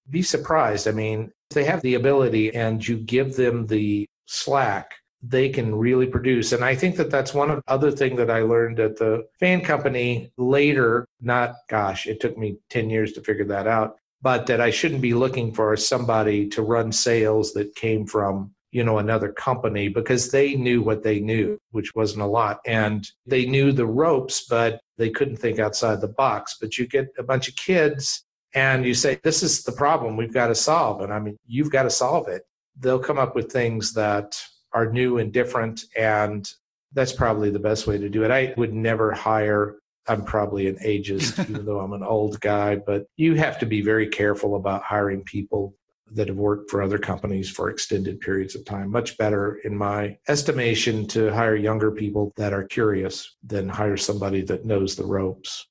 be surprised. I mean if they have the ability and you give them the slack they can really produce. And i think that that's one other thing that i learned at the fan company later not gosh it took me 10 years to figure that out but that i shouldn't be looking for somebody to run sales that came from you know another company because they knew what they knew which wasn't a lot. And they knew the ropes but they couldn't think outside the box. But you get a bunch of kids and you say this is the problem we've got to solve. And i mean you've got to solve it. They'll come up with things that are new and different and that's probably the best way to do it. I would never hire i'm probably an ageist even though i'm an old guy but you have to be very careful about hiring people that have worked for other companies for extended periods of time. Much better, in my estimation, to hire younger people that are curious than hire somebody that knows the ropes.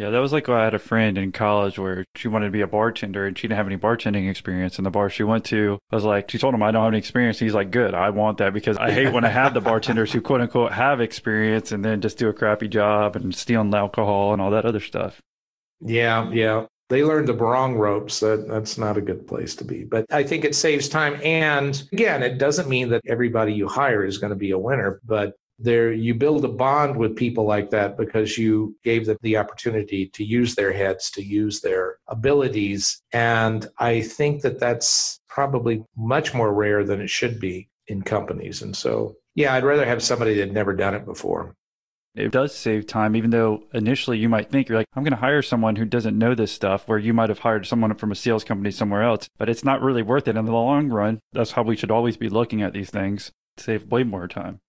Yeah, that was like I had a friend in college where she wanted to be a bartender and she didn't have any bartending experience. And the bar she went to I was like, she told him, I don't have any experience. he's like, good, I want that because I hate when I have the bartenders who quote unquote have experience and then just do a crappy job and stealing alcohol and all that other stuff. Yeah, yeah they learned the wrong ropes. That that's not a good place to be. But I think it saves time. And again, it doesn't mean that everybody you hire is going to be a winner, but there you build a bond with people like that because you gave them the opportunity to use their heads to use their abilities and i think that that's probably much more rare than it should be in companies and so yeah i'd rather have somebody that never done it before it does save time, even though initially you might think you're like, I'm going to hire someone who doesn't know this stuff, where you might have hired someone from a sales company somewhere else, but it's not really worth it in the long run. That's how we should always be looking at these things, save way more time.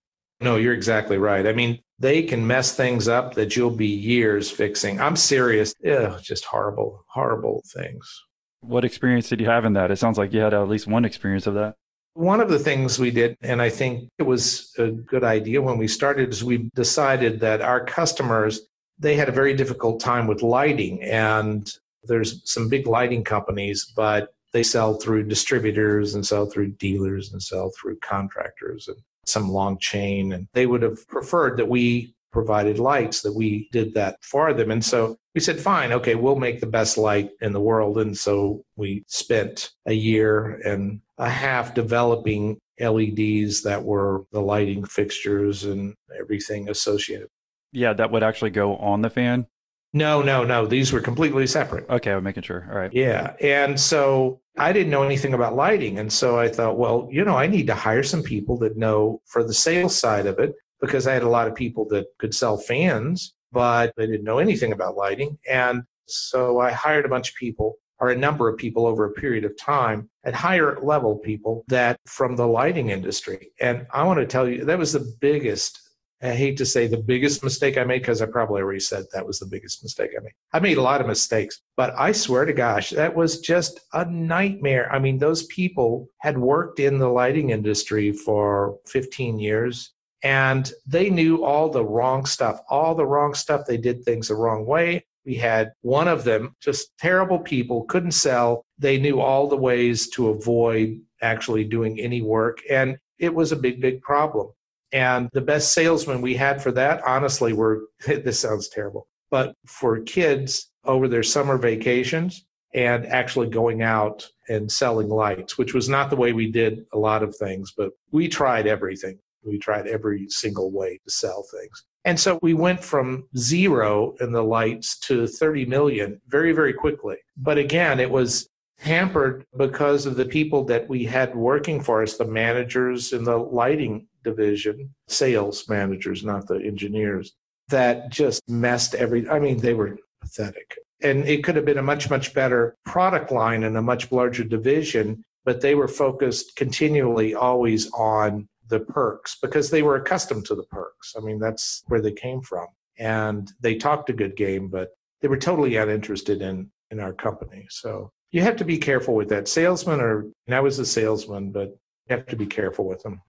No, you're exactly right. I mean, they can mess things up that you'll be years fixing. I'm serious. Yeah, just horrible, horrible things. What experience did you have in that? It sounds like you had at least one experience of that. One of the things we did, and I think it was a good idea when we started, is we decided that our customers, they had a very difficult time with lighting. And there's some big lighting companies, but they sell through distributors and sell through dealers and sell through contractors and some long chain. And they would have preferred that we provided lights that we did that for them. And so we said, fine, okay, we'll make the best light in the world. And so we spent a year and a half developing LEDs that were the lighting fixtures and everything associated. Yeah, that would actually go on the fan. No, no, no. These were completely separate. Okay, I'm making sure. All right. Yeah. And so I didn't know anything about lighting. And so I thought, well, you know, I need to hire some people that know for the sales side of it because I had a lot of people that could sell fans, but they didn't know anything about lighting. And so I hired a bunch of people or a number of people over a period of time at higher level people that from the lighting industry. And I want to tell you, that was the biggest I hate to say the biggest mistake I made because I probably already said that was the biggest mistake I made. I made a lot of mistakes, but I swear to gosh, that was just a nightmare. I mean, those people had worked in the lighting industry for 15 years and they knew all the wrong stuff, all the wrong stuff. They did things the wrong way. We had one of them, just terrible people, couldn't sell. They knew all the ways to avoid actually doing any work. And it was a big, big problem. And the best salesmen we had for that, honestly, were this sounds terrible, but for kids over their summer vacations and actually going out and selling lights, which was not the way we did a lot of things, but we tried everything. We tried every single way to sell things. And so we went from zero in the lights to 30 million very, very quickly. But again, it was hampered because of the people that we had working for us, the managers in the lighting division, sales managers, not the engineers, that just messed every, I mean, they were pathetic. And it could have been a much, much better product line and a much larger division, but they were focused continually always on the perks because they were accustomed to the perks. I mean, that's where they came from. And they talked a good game, but they were totally uninterested in, in our company. So you have to be careful with that. Salesmen are, and I was a salesman, but you have to be careful with them.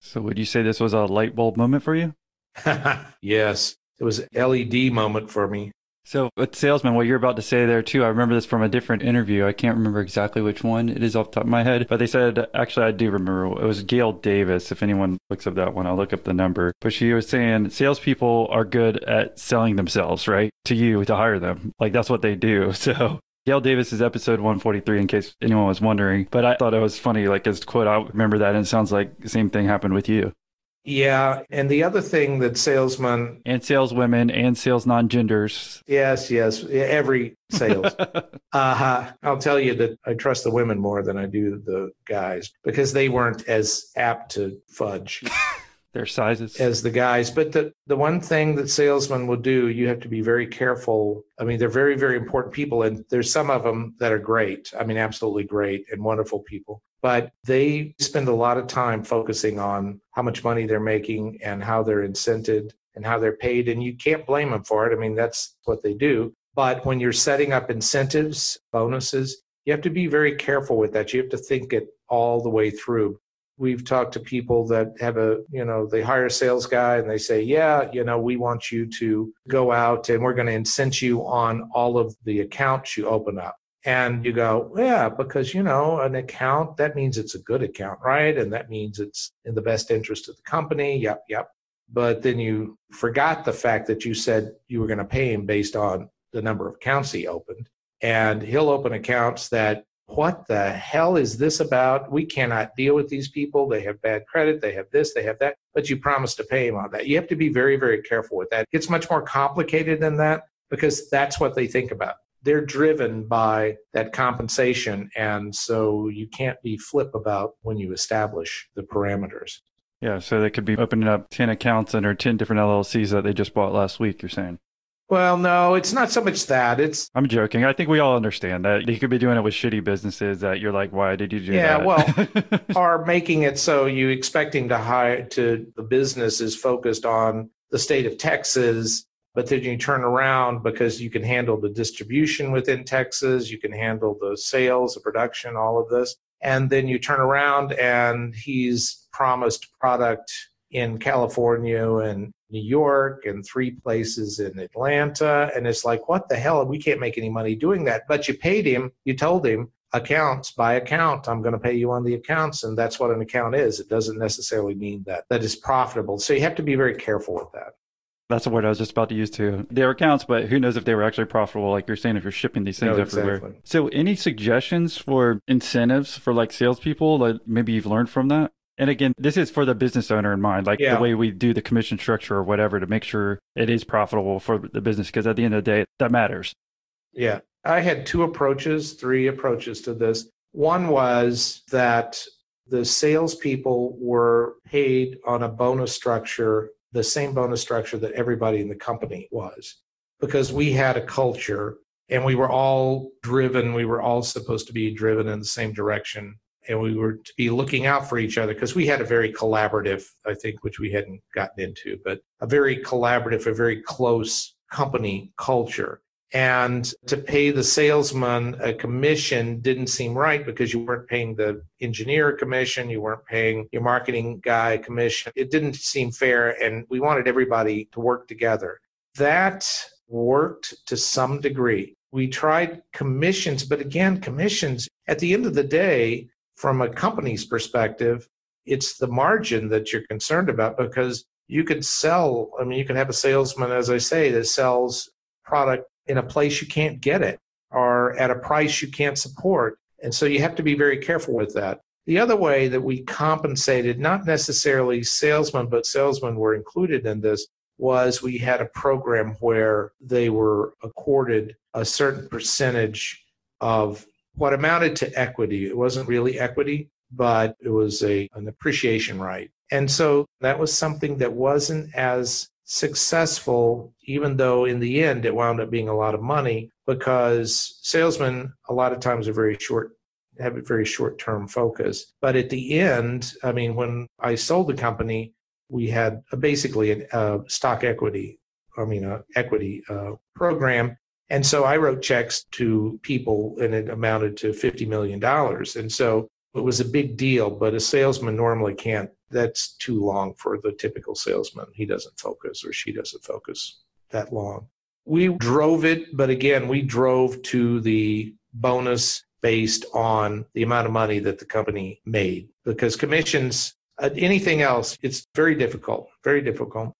So would you say this was a light bulb moment for you? yes, it was LED moment for me. So, with salesman, what you're about to say there too, I remember this from a different interview. I can't remember exactly which one it is off the top of my head, but they said, actually, I do remember it was Gail Davis. If anyone looks up that one, I'll look up the number. But she was saying salespeople are good at selling themselves, right? To you to hire them. Like that's what they do. So, Gail Davis is episode 143, in case anyone was wondering. But I thought it was funny, like as quote, I remember that, and it sounds like the same thing happened with you. Yeah, and the other thing that salesmen and saleswomen and sales non-genders. Yes, yes, every sales. uh, I'll tell you that I trust the women more than I do the guys because they weren't as apt to fudge. their sizes as the guys. But the, the one thing that salesmen will do, you have to be very careful. I mean, they're very, very important people. And there's some of them that are great. I mean, absolutely great and wonderful people. But they spend a lot of time focusing on how much money they're making and how they're incented and how they're paid. And you can't blame them for it. I mean, that's what they do. But when you're setting up incentives, bonuses, you have to be very careful with that. You have to think it all the way through we've talked to people that have a you know they hire a sales guy and they say yeah you know we want you to go out and we're going to incent you on all of the accounts you open up. And you go yeah because you know an account that means it's a good account right? And that means it's in the best interest of the company yep yep. But then you forgot the fact that you said you were going to pay him based on the number of accounts he opened. And he'll open accounts that what the hell is this about? We cannot deal with these people. They have bad credit. They have this, they have that. But you promise to pay them on that. You have to be very, very careful with that. It's much more complicated than that because that's what they think about. They're driven by that compensation. And so you can't be flip about when you establish the parameters. Yeah. So they could be opening up 10 accounts under 10 different LLCs that they just bought last week, you're saying? Well, no, it's not so much that. It's I'm joking. I think we all understand that you could be doing it with shitty businesses that you're like, why did you do yeah, that? Yeah, well, are making it so you expecting to hire to the business is focused on the state of Texas, but then you turn around because you can handle the distribution within Texas, you can handle the sales, the production, all of this, and then you turn around and he's promised product in California and New York and three places in Atlanta. And it's like, what the hell? We can't make any money doing that. But you paid him, you told him accounts by account. I'm going to pay you on the accounts. And that's what an account is. It doesn't necessarily mean that that is profitable. So you have to be very careful with that. That's the word I was just about to use too. They were accounts, but who knows if they were actually profitable, like you're saying, if you're shipping these things No, everywhere. exactly. So, any suggestions for incentives for like salespeople that maybe you've learned from that? And again, this is for the business owner in mind, like Yeah. the way we do the commission structure or whatever to make sure it is profitable for the business. Because at the end of the day, that matters. Yeah. I had two approaches, three approaches to this. One was that the salespeople were paid on a bonus structure, the same bonus structure that everybody in the company was, because we had a culture and we were all driven. We were all supposed to be driven in the same direction. And we were to be looking out for each other because we had a very collaborative, I think, which we hadn't gotten into, but a very collaborative, a very close company culture. And to pay the salesman a commission didn't seem right because you weren't paying the engineer a commission, you weren't paying your marketing guy a commission. It didn't seem fair, and we wanted everybody to work together. That worked to some degree. We tried commissions, but again, commissions, at the end of the day, from a company's perspective, it's the margin that you're concerned about because you could sell, I mean, you can have a salesman, as I say, that sells product in a place you can't get it or at a price you can't support. And so you have to be very careful with that. The other way that we compensated, not necessarily salesmen, but salesmen were included in this, was we had a program where they were accorded a certain percentage of what amounted to equity. It wasn't really equity, but it was a, an appreciation right. And so that was something that wasn't as successful, even though in the end it wound up being a lot of money because salesmen a lot of times are very short have a very short term focus. But at the end, I mean, when I sold the company, we had a, basically a, a stock equity, I mean, a equity uh, program. And so I wrote checks to people and it amounted to $50 million. And so it was a big deal, but a salesman normally can't. That's too long for the typical salesman. He doesn't focus or she doesn't focus that long. We drove it, but again, we drove to the bonus based on the amount of money that the company made because commissions, uh, anything else, it's very difficult, very difficult.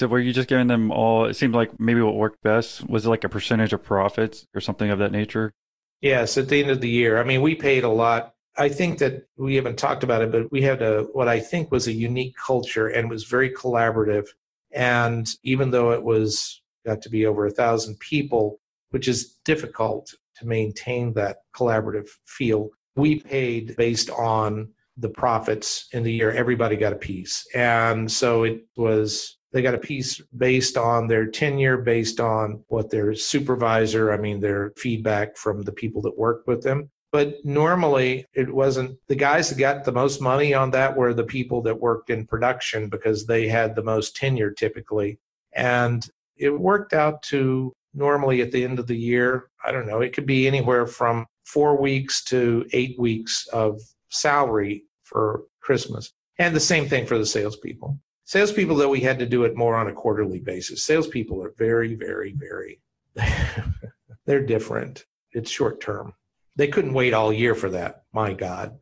So, were you just giving them all? It seemed like maybe what worked best was like a percentage of profits or something of that nature. Yes, at the end of the year. I mean, we paid a lot. I think that we haven't talked about it, but we had a what I think was a unique culture and was very collaborative. And even though it was got to be over a thousand people, which is difficult to maintain that collaborative feel, we paid based on the profits in the year. Everybody got a piece, and so it was they got a piece based on their tenure, based on what their supervisor, I mean, their feedback from the people that worked with them. But normally it wasn't the guys that got the most money on that were the people that worked in production because they had the most tenure typically. And it worked out to normally at the end of the year, I don't know, it could be anywhere from four weeks to eight weeks of salary for Christmas. And the same thing for the salespeople salespeople though we had to do it more on a quarterly basis. Salespeople are very very very they're different. It's short term. They couldn't wait all year for that. My god.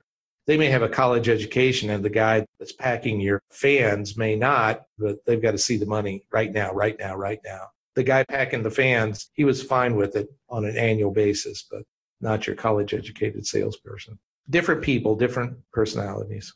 They may have a college education and the guy that's packing your fans may not but they've got to see the money right now right now right now. The guy packing the fans he was fine with it on an annual basis but not your college educated salesperson. Different people different personalities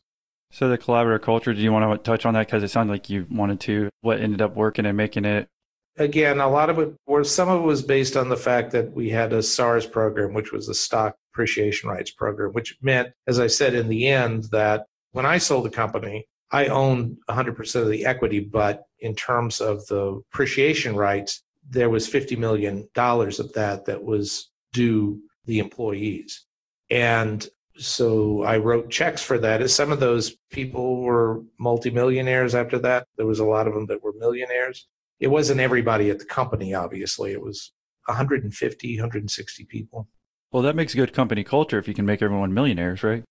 So, the collaborative culture, do you want to touch on that? Because it sounded like you wanted to. What ended up working and making it? again, a lot of it, or some of it was based on the fact that we had a SARS program, which was the Stock Appreciation Rights Program, which meant, as I said in the end, that when I sold the company, I owned 100% of the equity, but in terms of the appreciation rights, there was $50 million of that that was due the employees. And so I wrote checks for that. Some of those people were multimillionaires after that. There was a lot of them that were millionaires. It wasn't everybody at the company, obviously. It was 150, 160 people. Well, that makes good company culture if you can make everyone millionaires, right?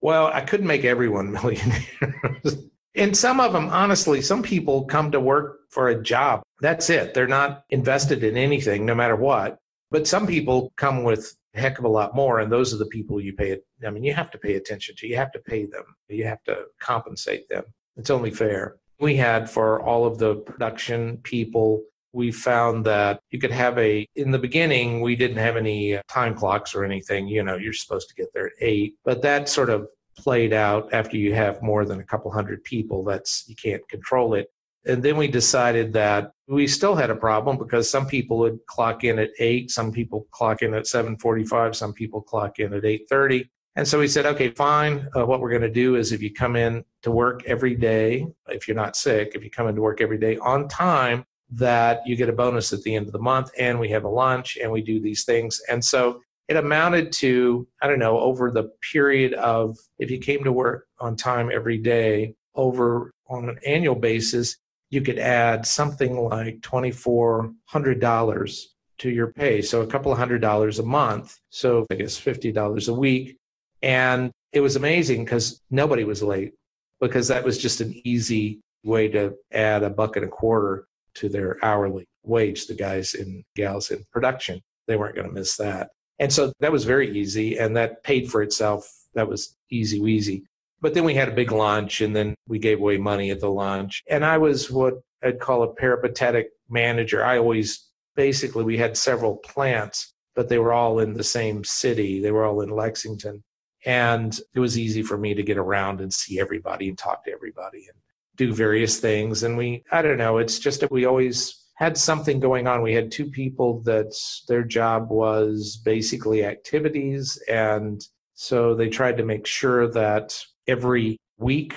Well, I couldn't make everyone millionaires. and some of them, honestly, some people come to work for a job. That's it. They're not invested in anything, no matter what. But some people come with a heck of a lot more, and those are the people you pay. It. I mean, you have to pay attention to. You have to pay them. You have to compensate them. It's only fair. we had for all of the production people we found that you could have a in the beginning we didn't have any time clocks or anything you know you're supposed to get there at 8 but that sort of played out after you have more than a couple hundred people that's you can't control it and then we decided that we still had a problem because some people would clock in at 8 some people clock in at 7.45 some people clock in at 8.30 and so we said, okay, fine. Uh, what we're going to do is if you come in to work every day, if you're not sick, if you come into work every day on time, that you get a bonus at the end of the month and we have a lunch and we do these things. And so it amounted to, I don't know, over the period of if you came to work on time every day, over on an annual basis, you could add something like $2,400 to your pay. So a couple of hundred dollars a month. So I guess $50 a week and it was amazing because nobody was late because that was just an easy way to add a buck and a quarter to their hourly wage, the guys and gals in production. They weren't going to miss that. And so that was very easy and that paid for itself. That was easy wheezy. But then we had a big lunch and then we gave away money at the lunch. And I was what I'd call a peripatetic manager. I always basically, we had several plants, but they were all in the same city. They were all in Lexington. And it was easy for me to get around and see everybody and talk to everybody and do various things. And we, I don't know, it's just that we always had something going on. We had two people that their job was basically activities. And so they tried to make sure that every week,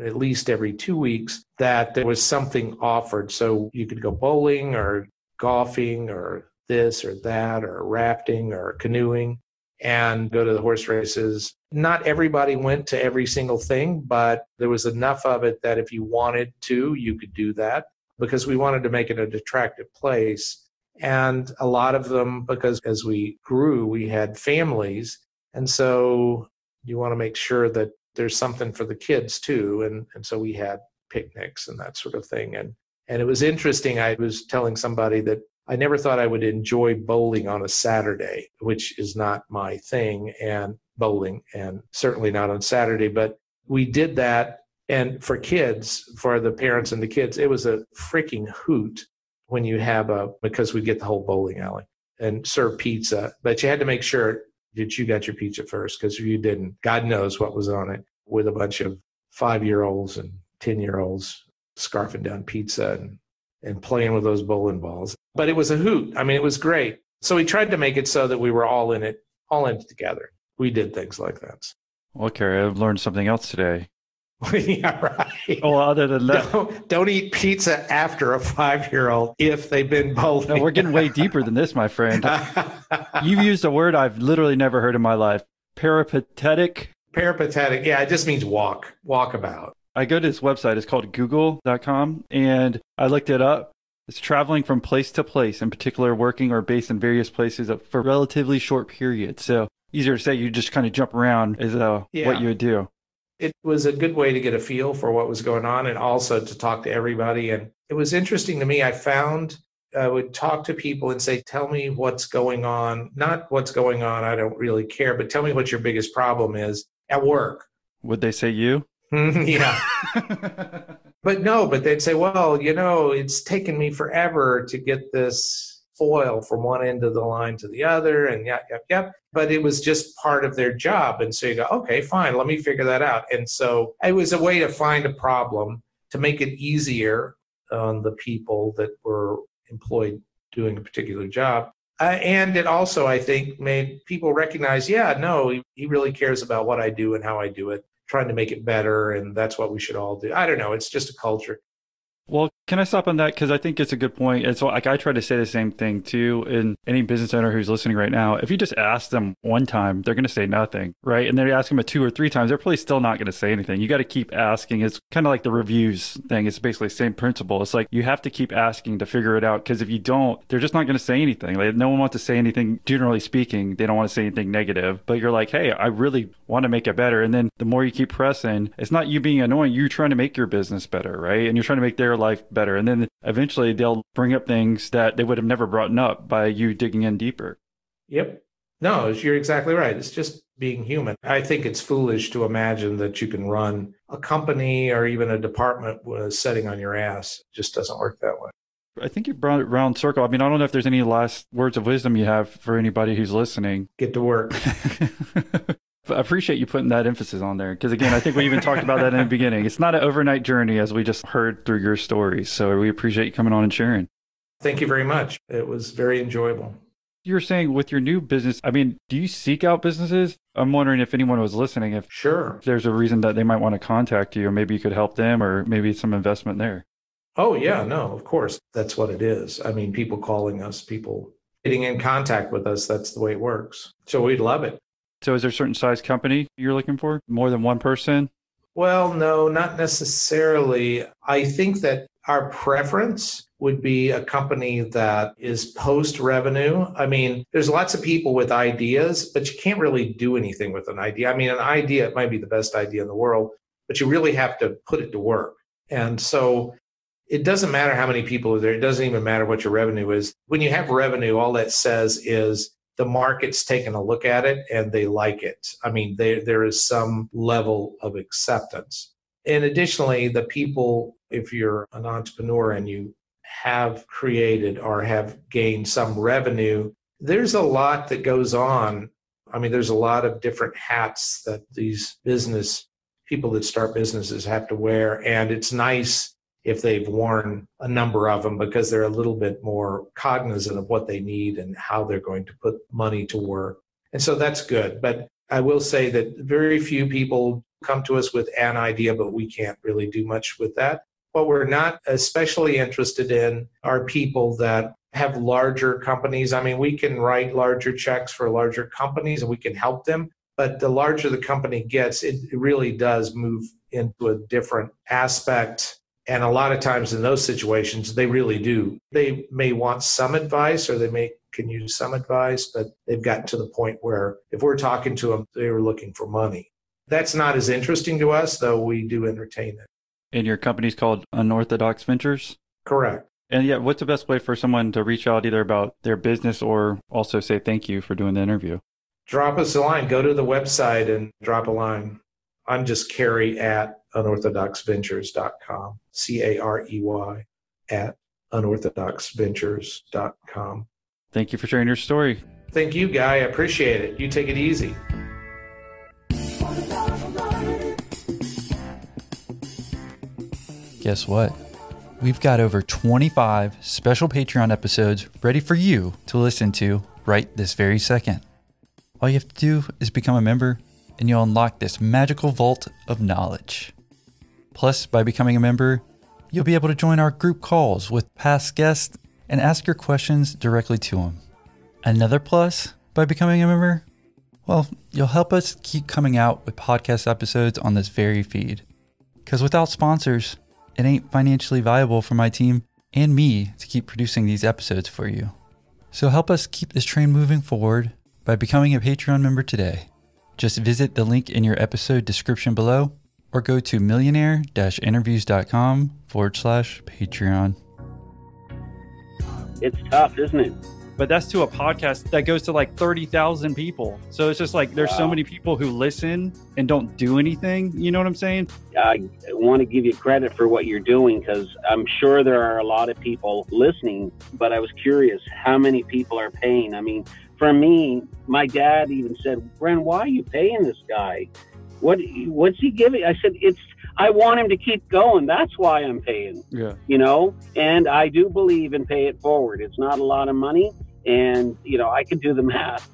at least every two weeks, that there was something offered. So you could go bowling or golfing or this or that or rafting or canoeing and go to the horse races. Not everybody went to every single thing, but there was enough of it that if you wanted to, you could do that because we wanted to make it an attractive place. And a lot of them, because as we grew, we had families. And so you want to make sure that there's something for the kids too. And, and so we had picnics and that sort of thing. And, and it was interesting. I was telling somebody that I never thought I would enjoy bowling on a Saturday, which is not my thing, and bowling, and certainly not on Saturday. But we did that. And for kids, for the parents and the kids, it was a freaking hoot when you have a, because we get the whole bowling alley and serve pizza. But you had to make sure that you got your pizza first, because if you didn't, God knows what was on it with a bunch of five year olds and 10 year olds scarfing down pizza and and playing with those bowling balls. But it was a hoot. I mean, it was great. So we tried to make it so that we were all in it, all in it together. We did things like that. Well, Carey, I've learned something else today. yeah, right. Well, other than that, don't, don't eat pizza after a five-year-old if they've been bowling. No, we're getting way deeper than this, my friend. You've used a word I've literally never heard in my life: peripatetic. Peripatetic. Yeah, it just means walk, walk about. I go to this website. It's called google.com. And I looked it up. It's traveling from place to place, in particular, working or based in various places for relatively short periods. So easier to say, you just kind of jump around is uh, yeah. what you would do. It was a good way to get a feel for what was going on and also to talk to everybody. And it was interesting to me. I found I would talk to people and say, Tell me what's going on. Not what's going on, I don't really care, but tell me what your biggest problem is at work. Would they say you? Mm-hmm, yeah. but no, but they'd say, well, you know, it's taken me forever to get this foil from one end of the line to the other, and yep, yep, yep. But it was just part of their job. And so you go, okay, fine, let me figure that out. And so it was a way to find a problem to make it easier on the people that were employed doing a particular job. Uh, and it also, I think, made people recognize, yeah, no, he, he really cares about what I do and how I do it trying to make it better and that's what we should all do i don't know it's just a culture well, can I stop on that? Because I think it's a good point. And so, like, I try to say the same thing too. And any business owner who's listening right now, if you just ask them one time, they're going to say nothing, right? And then you ask them a two or three times, they're probably still not going to say anything. You got to keep asking. It's kind of like the reviews thing. It's basically the same principle. It's like you have to keep asking to figure it out. Because if you don't, they're just not going to say anything. Like, no one wants to say anything, generally speaking. They don't want to say anything negative. But you're like, hey, I really want to make it better. And then the more you keep pressing, it's not you being annoying. You're trying to make your business better, right? And you're trying to make their life better. And then eventually they'll bring up things that they would have never brought up by you digging in deeper. Yep. No, you're exactly right. It's just being human. I think it's foolish to imagine that you can run a company or even a department with sitting on your ass. It just doesn't work that way. I think you brought it round circle. I mean, I don't know if there's any last words of wisdom you have for anybody who's listening. Get to work. I appreciate you putting that emphasis on there because, again, I think we even talked about that in the beginning. It's not an overnight journey, as we just heard through your story. So we appreciate you coming on and sharing. Thank you very much. It was very enjoyable. You were saying with your new business, I mean, do you seek out businesses? I'm wondering if anyone was listening, if, sure. if there's a reason that they might want to contact you, or maybe you could help them, or maybe some investment there. Oh, yeah, no, of course. That's what it is. I mean, people calling us, people getting in contact with us. That's the way it works. So we'd love it. So, is there a certain size company you're looking for? More than one person? Well, no, not necessarily. I think that our preference would be a company that is post revenue. I mean, there's lots of people with ideas, but you can't really do anything with an idea. I mean, an idea, it might be the best idea in the world, but you really have to put it to work. And so it doesn't matter how many people are there. It doesn't even matter what your revenue is. When you have revenue, all that says is the market's taken a look at it and they like it. I mean, they, there is some level of acceptance. And additionally, the people, if you're an entrepreneur and you have created or have gained some revenue, there's a lot that goes on. I mean, there's a lot of different hats that these business people that start businesses have to wear. And it's nice if they've worn a number of them because they're a little bit more cognizant of what they need and how they're going to put money to work. And so that's good. But I will say that very few people come to us with an idea, but we can't really do much with that. What we're not especially interested in are people that have larger companies. I mean, we can write larger checks for larger companies and we can help them. But the larger the company gets, it really does move into a different aspect and a lot of times in those situations, they really do. They may want some advice or they may can use some advice, but they've gotten to the point where if we're talking to them, they were looking for money. That's not as interesting to us, though we do entertain it. And your company's called Unorthodox Ventures? Correct. And yeah, what's the best way for someone to reach out either about their business or also say thank you for doing the interview? Drop us a line. Go to the website and drop a line. I'm just Carey at unorthodoxventures.com, C A R E Y, at unorthodoxventures.com. Thank you for sharing your story. Thank you, Guy. I appreciate it. You take it easy. Guess what? We've got over 25 special Patreon episodes ready for you to listen to right this very second. All you have to do is become a member, and you'll unlock this magical vault of knowledge. Plus, by becoming a member, you'll be able to join our group calls with past guests and ask your questions directly to them. Another plus by becoming a member? Well, you'll help us keep coming out with podcast episodes on this very feed. Because without sponsors, it ain't financially viable for my team and me to keep producing these episodes for you. So help us keep this train moving forward by becoming a Patreon member today. Just visit the link in your episode description below or go to millionaire interviews.com forward slash Patreon. It's tough, isn't it? But that's to a podcast that goes to like 30,000 people. So it's just like there's wow. so many people who listen and don't do anything. You know what I'm saying? I want to give you credit for what you're doing because I'm sure there are a lot of people listening, but I was curious how many people are paying. I mean, for me, my dad even said, Bren, why are you paying this guy? What what's he giving? I said it's I want him to keep going. That's why I'm paying. Yeah. You know, and I do believe in pay it forward. It's not a lot of money, and you know I can do the math.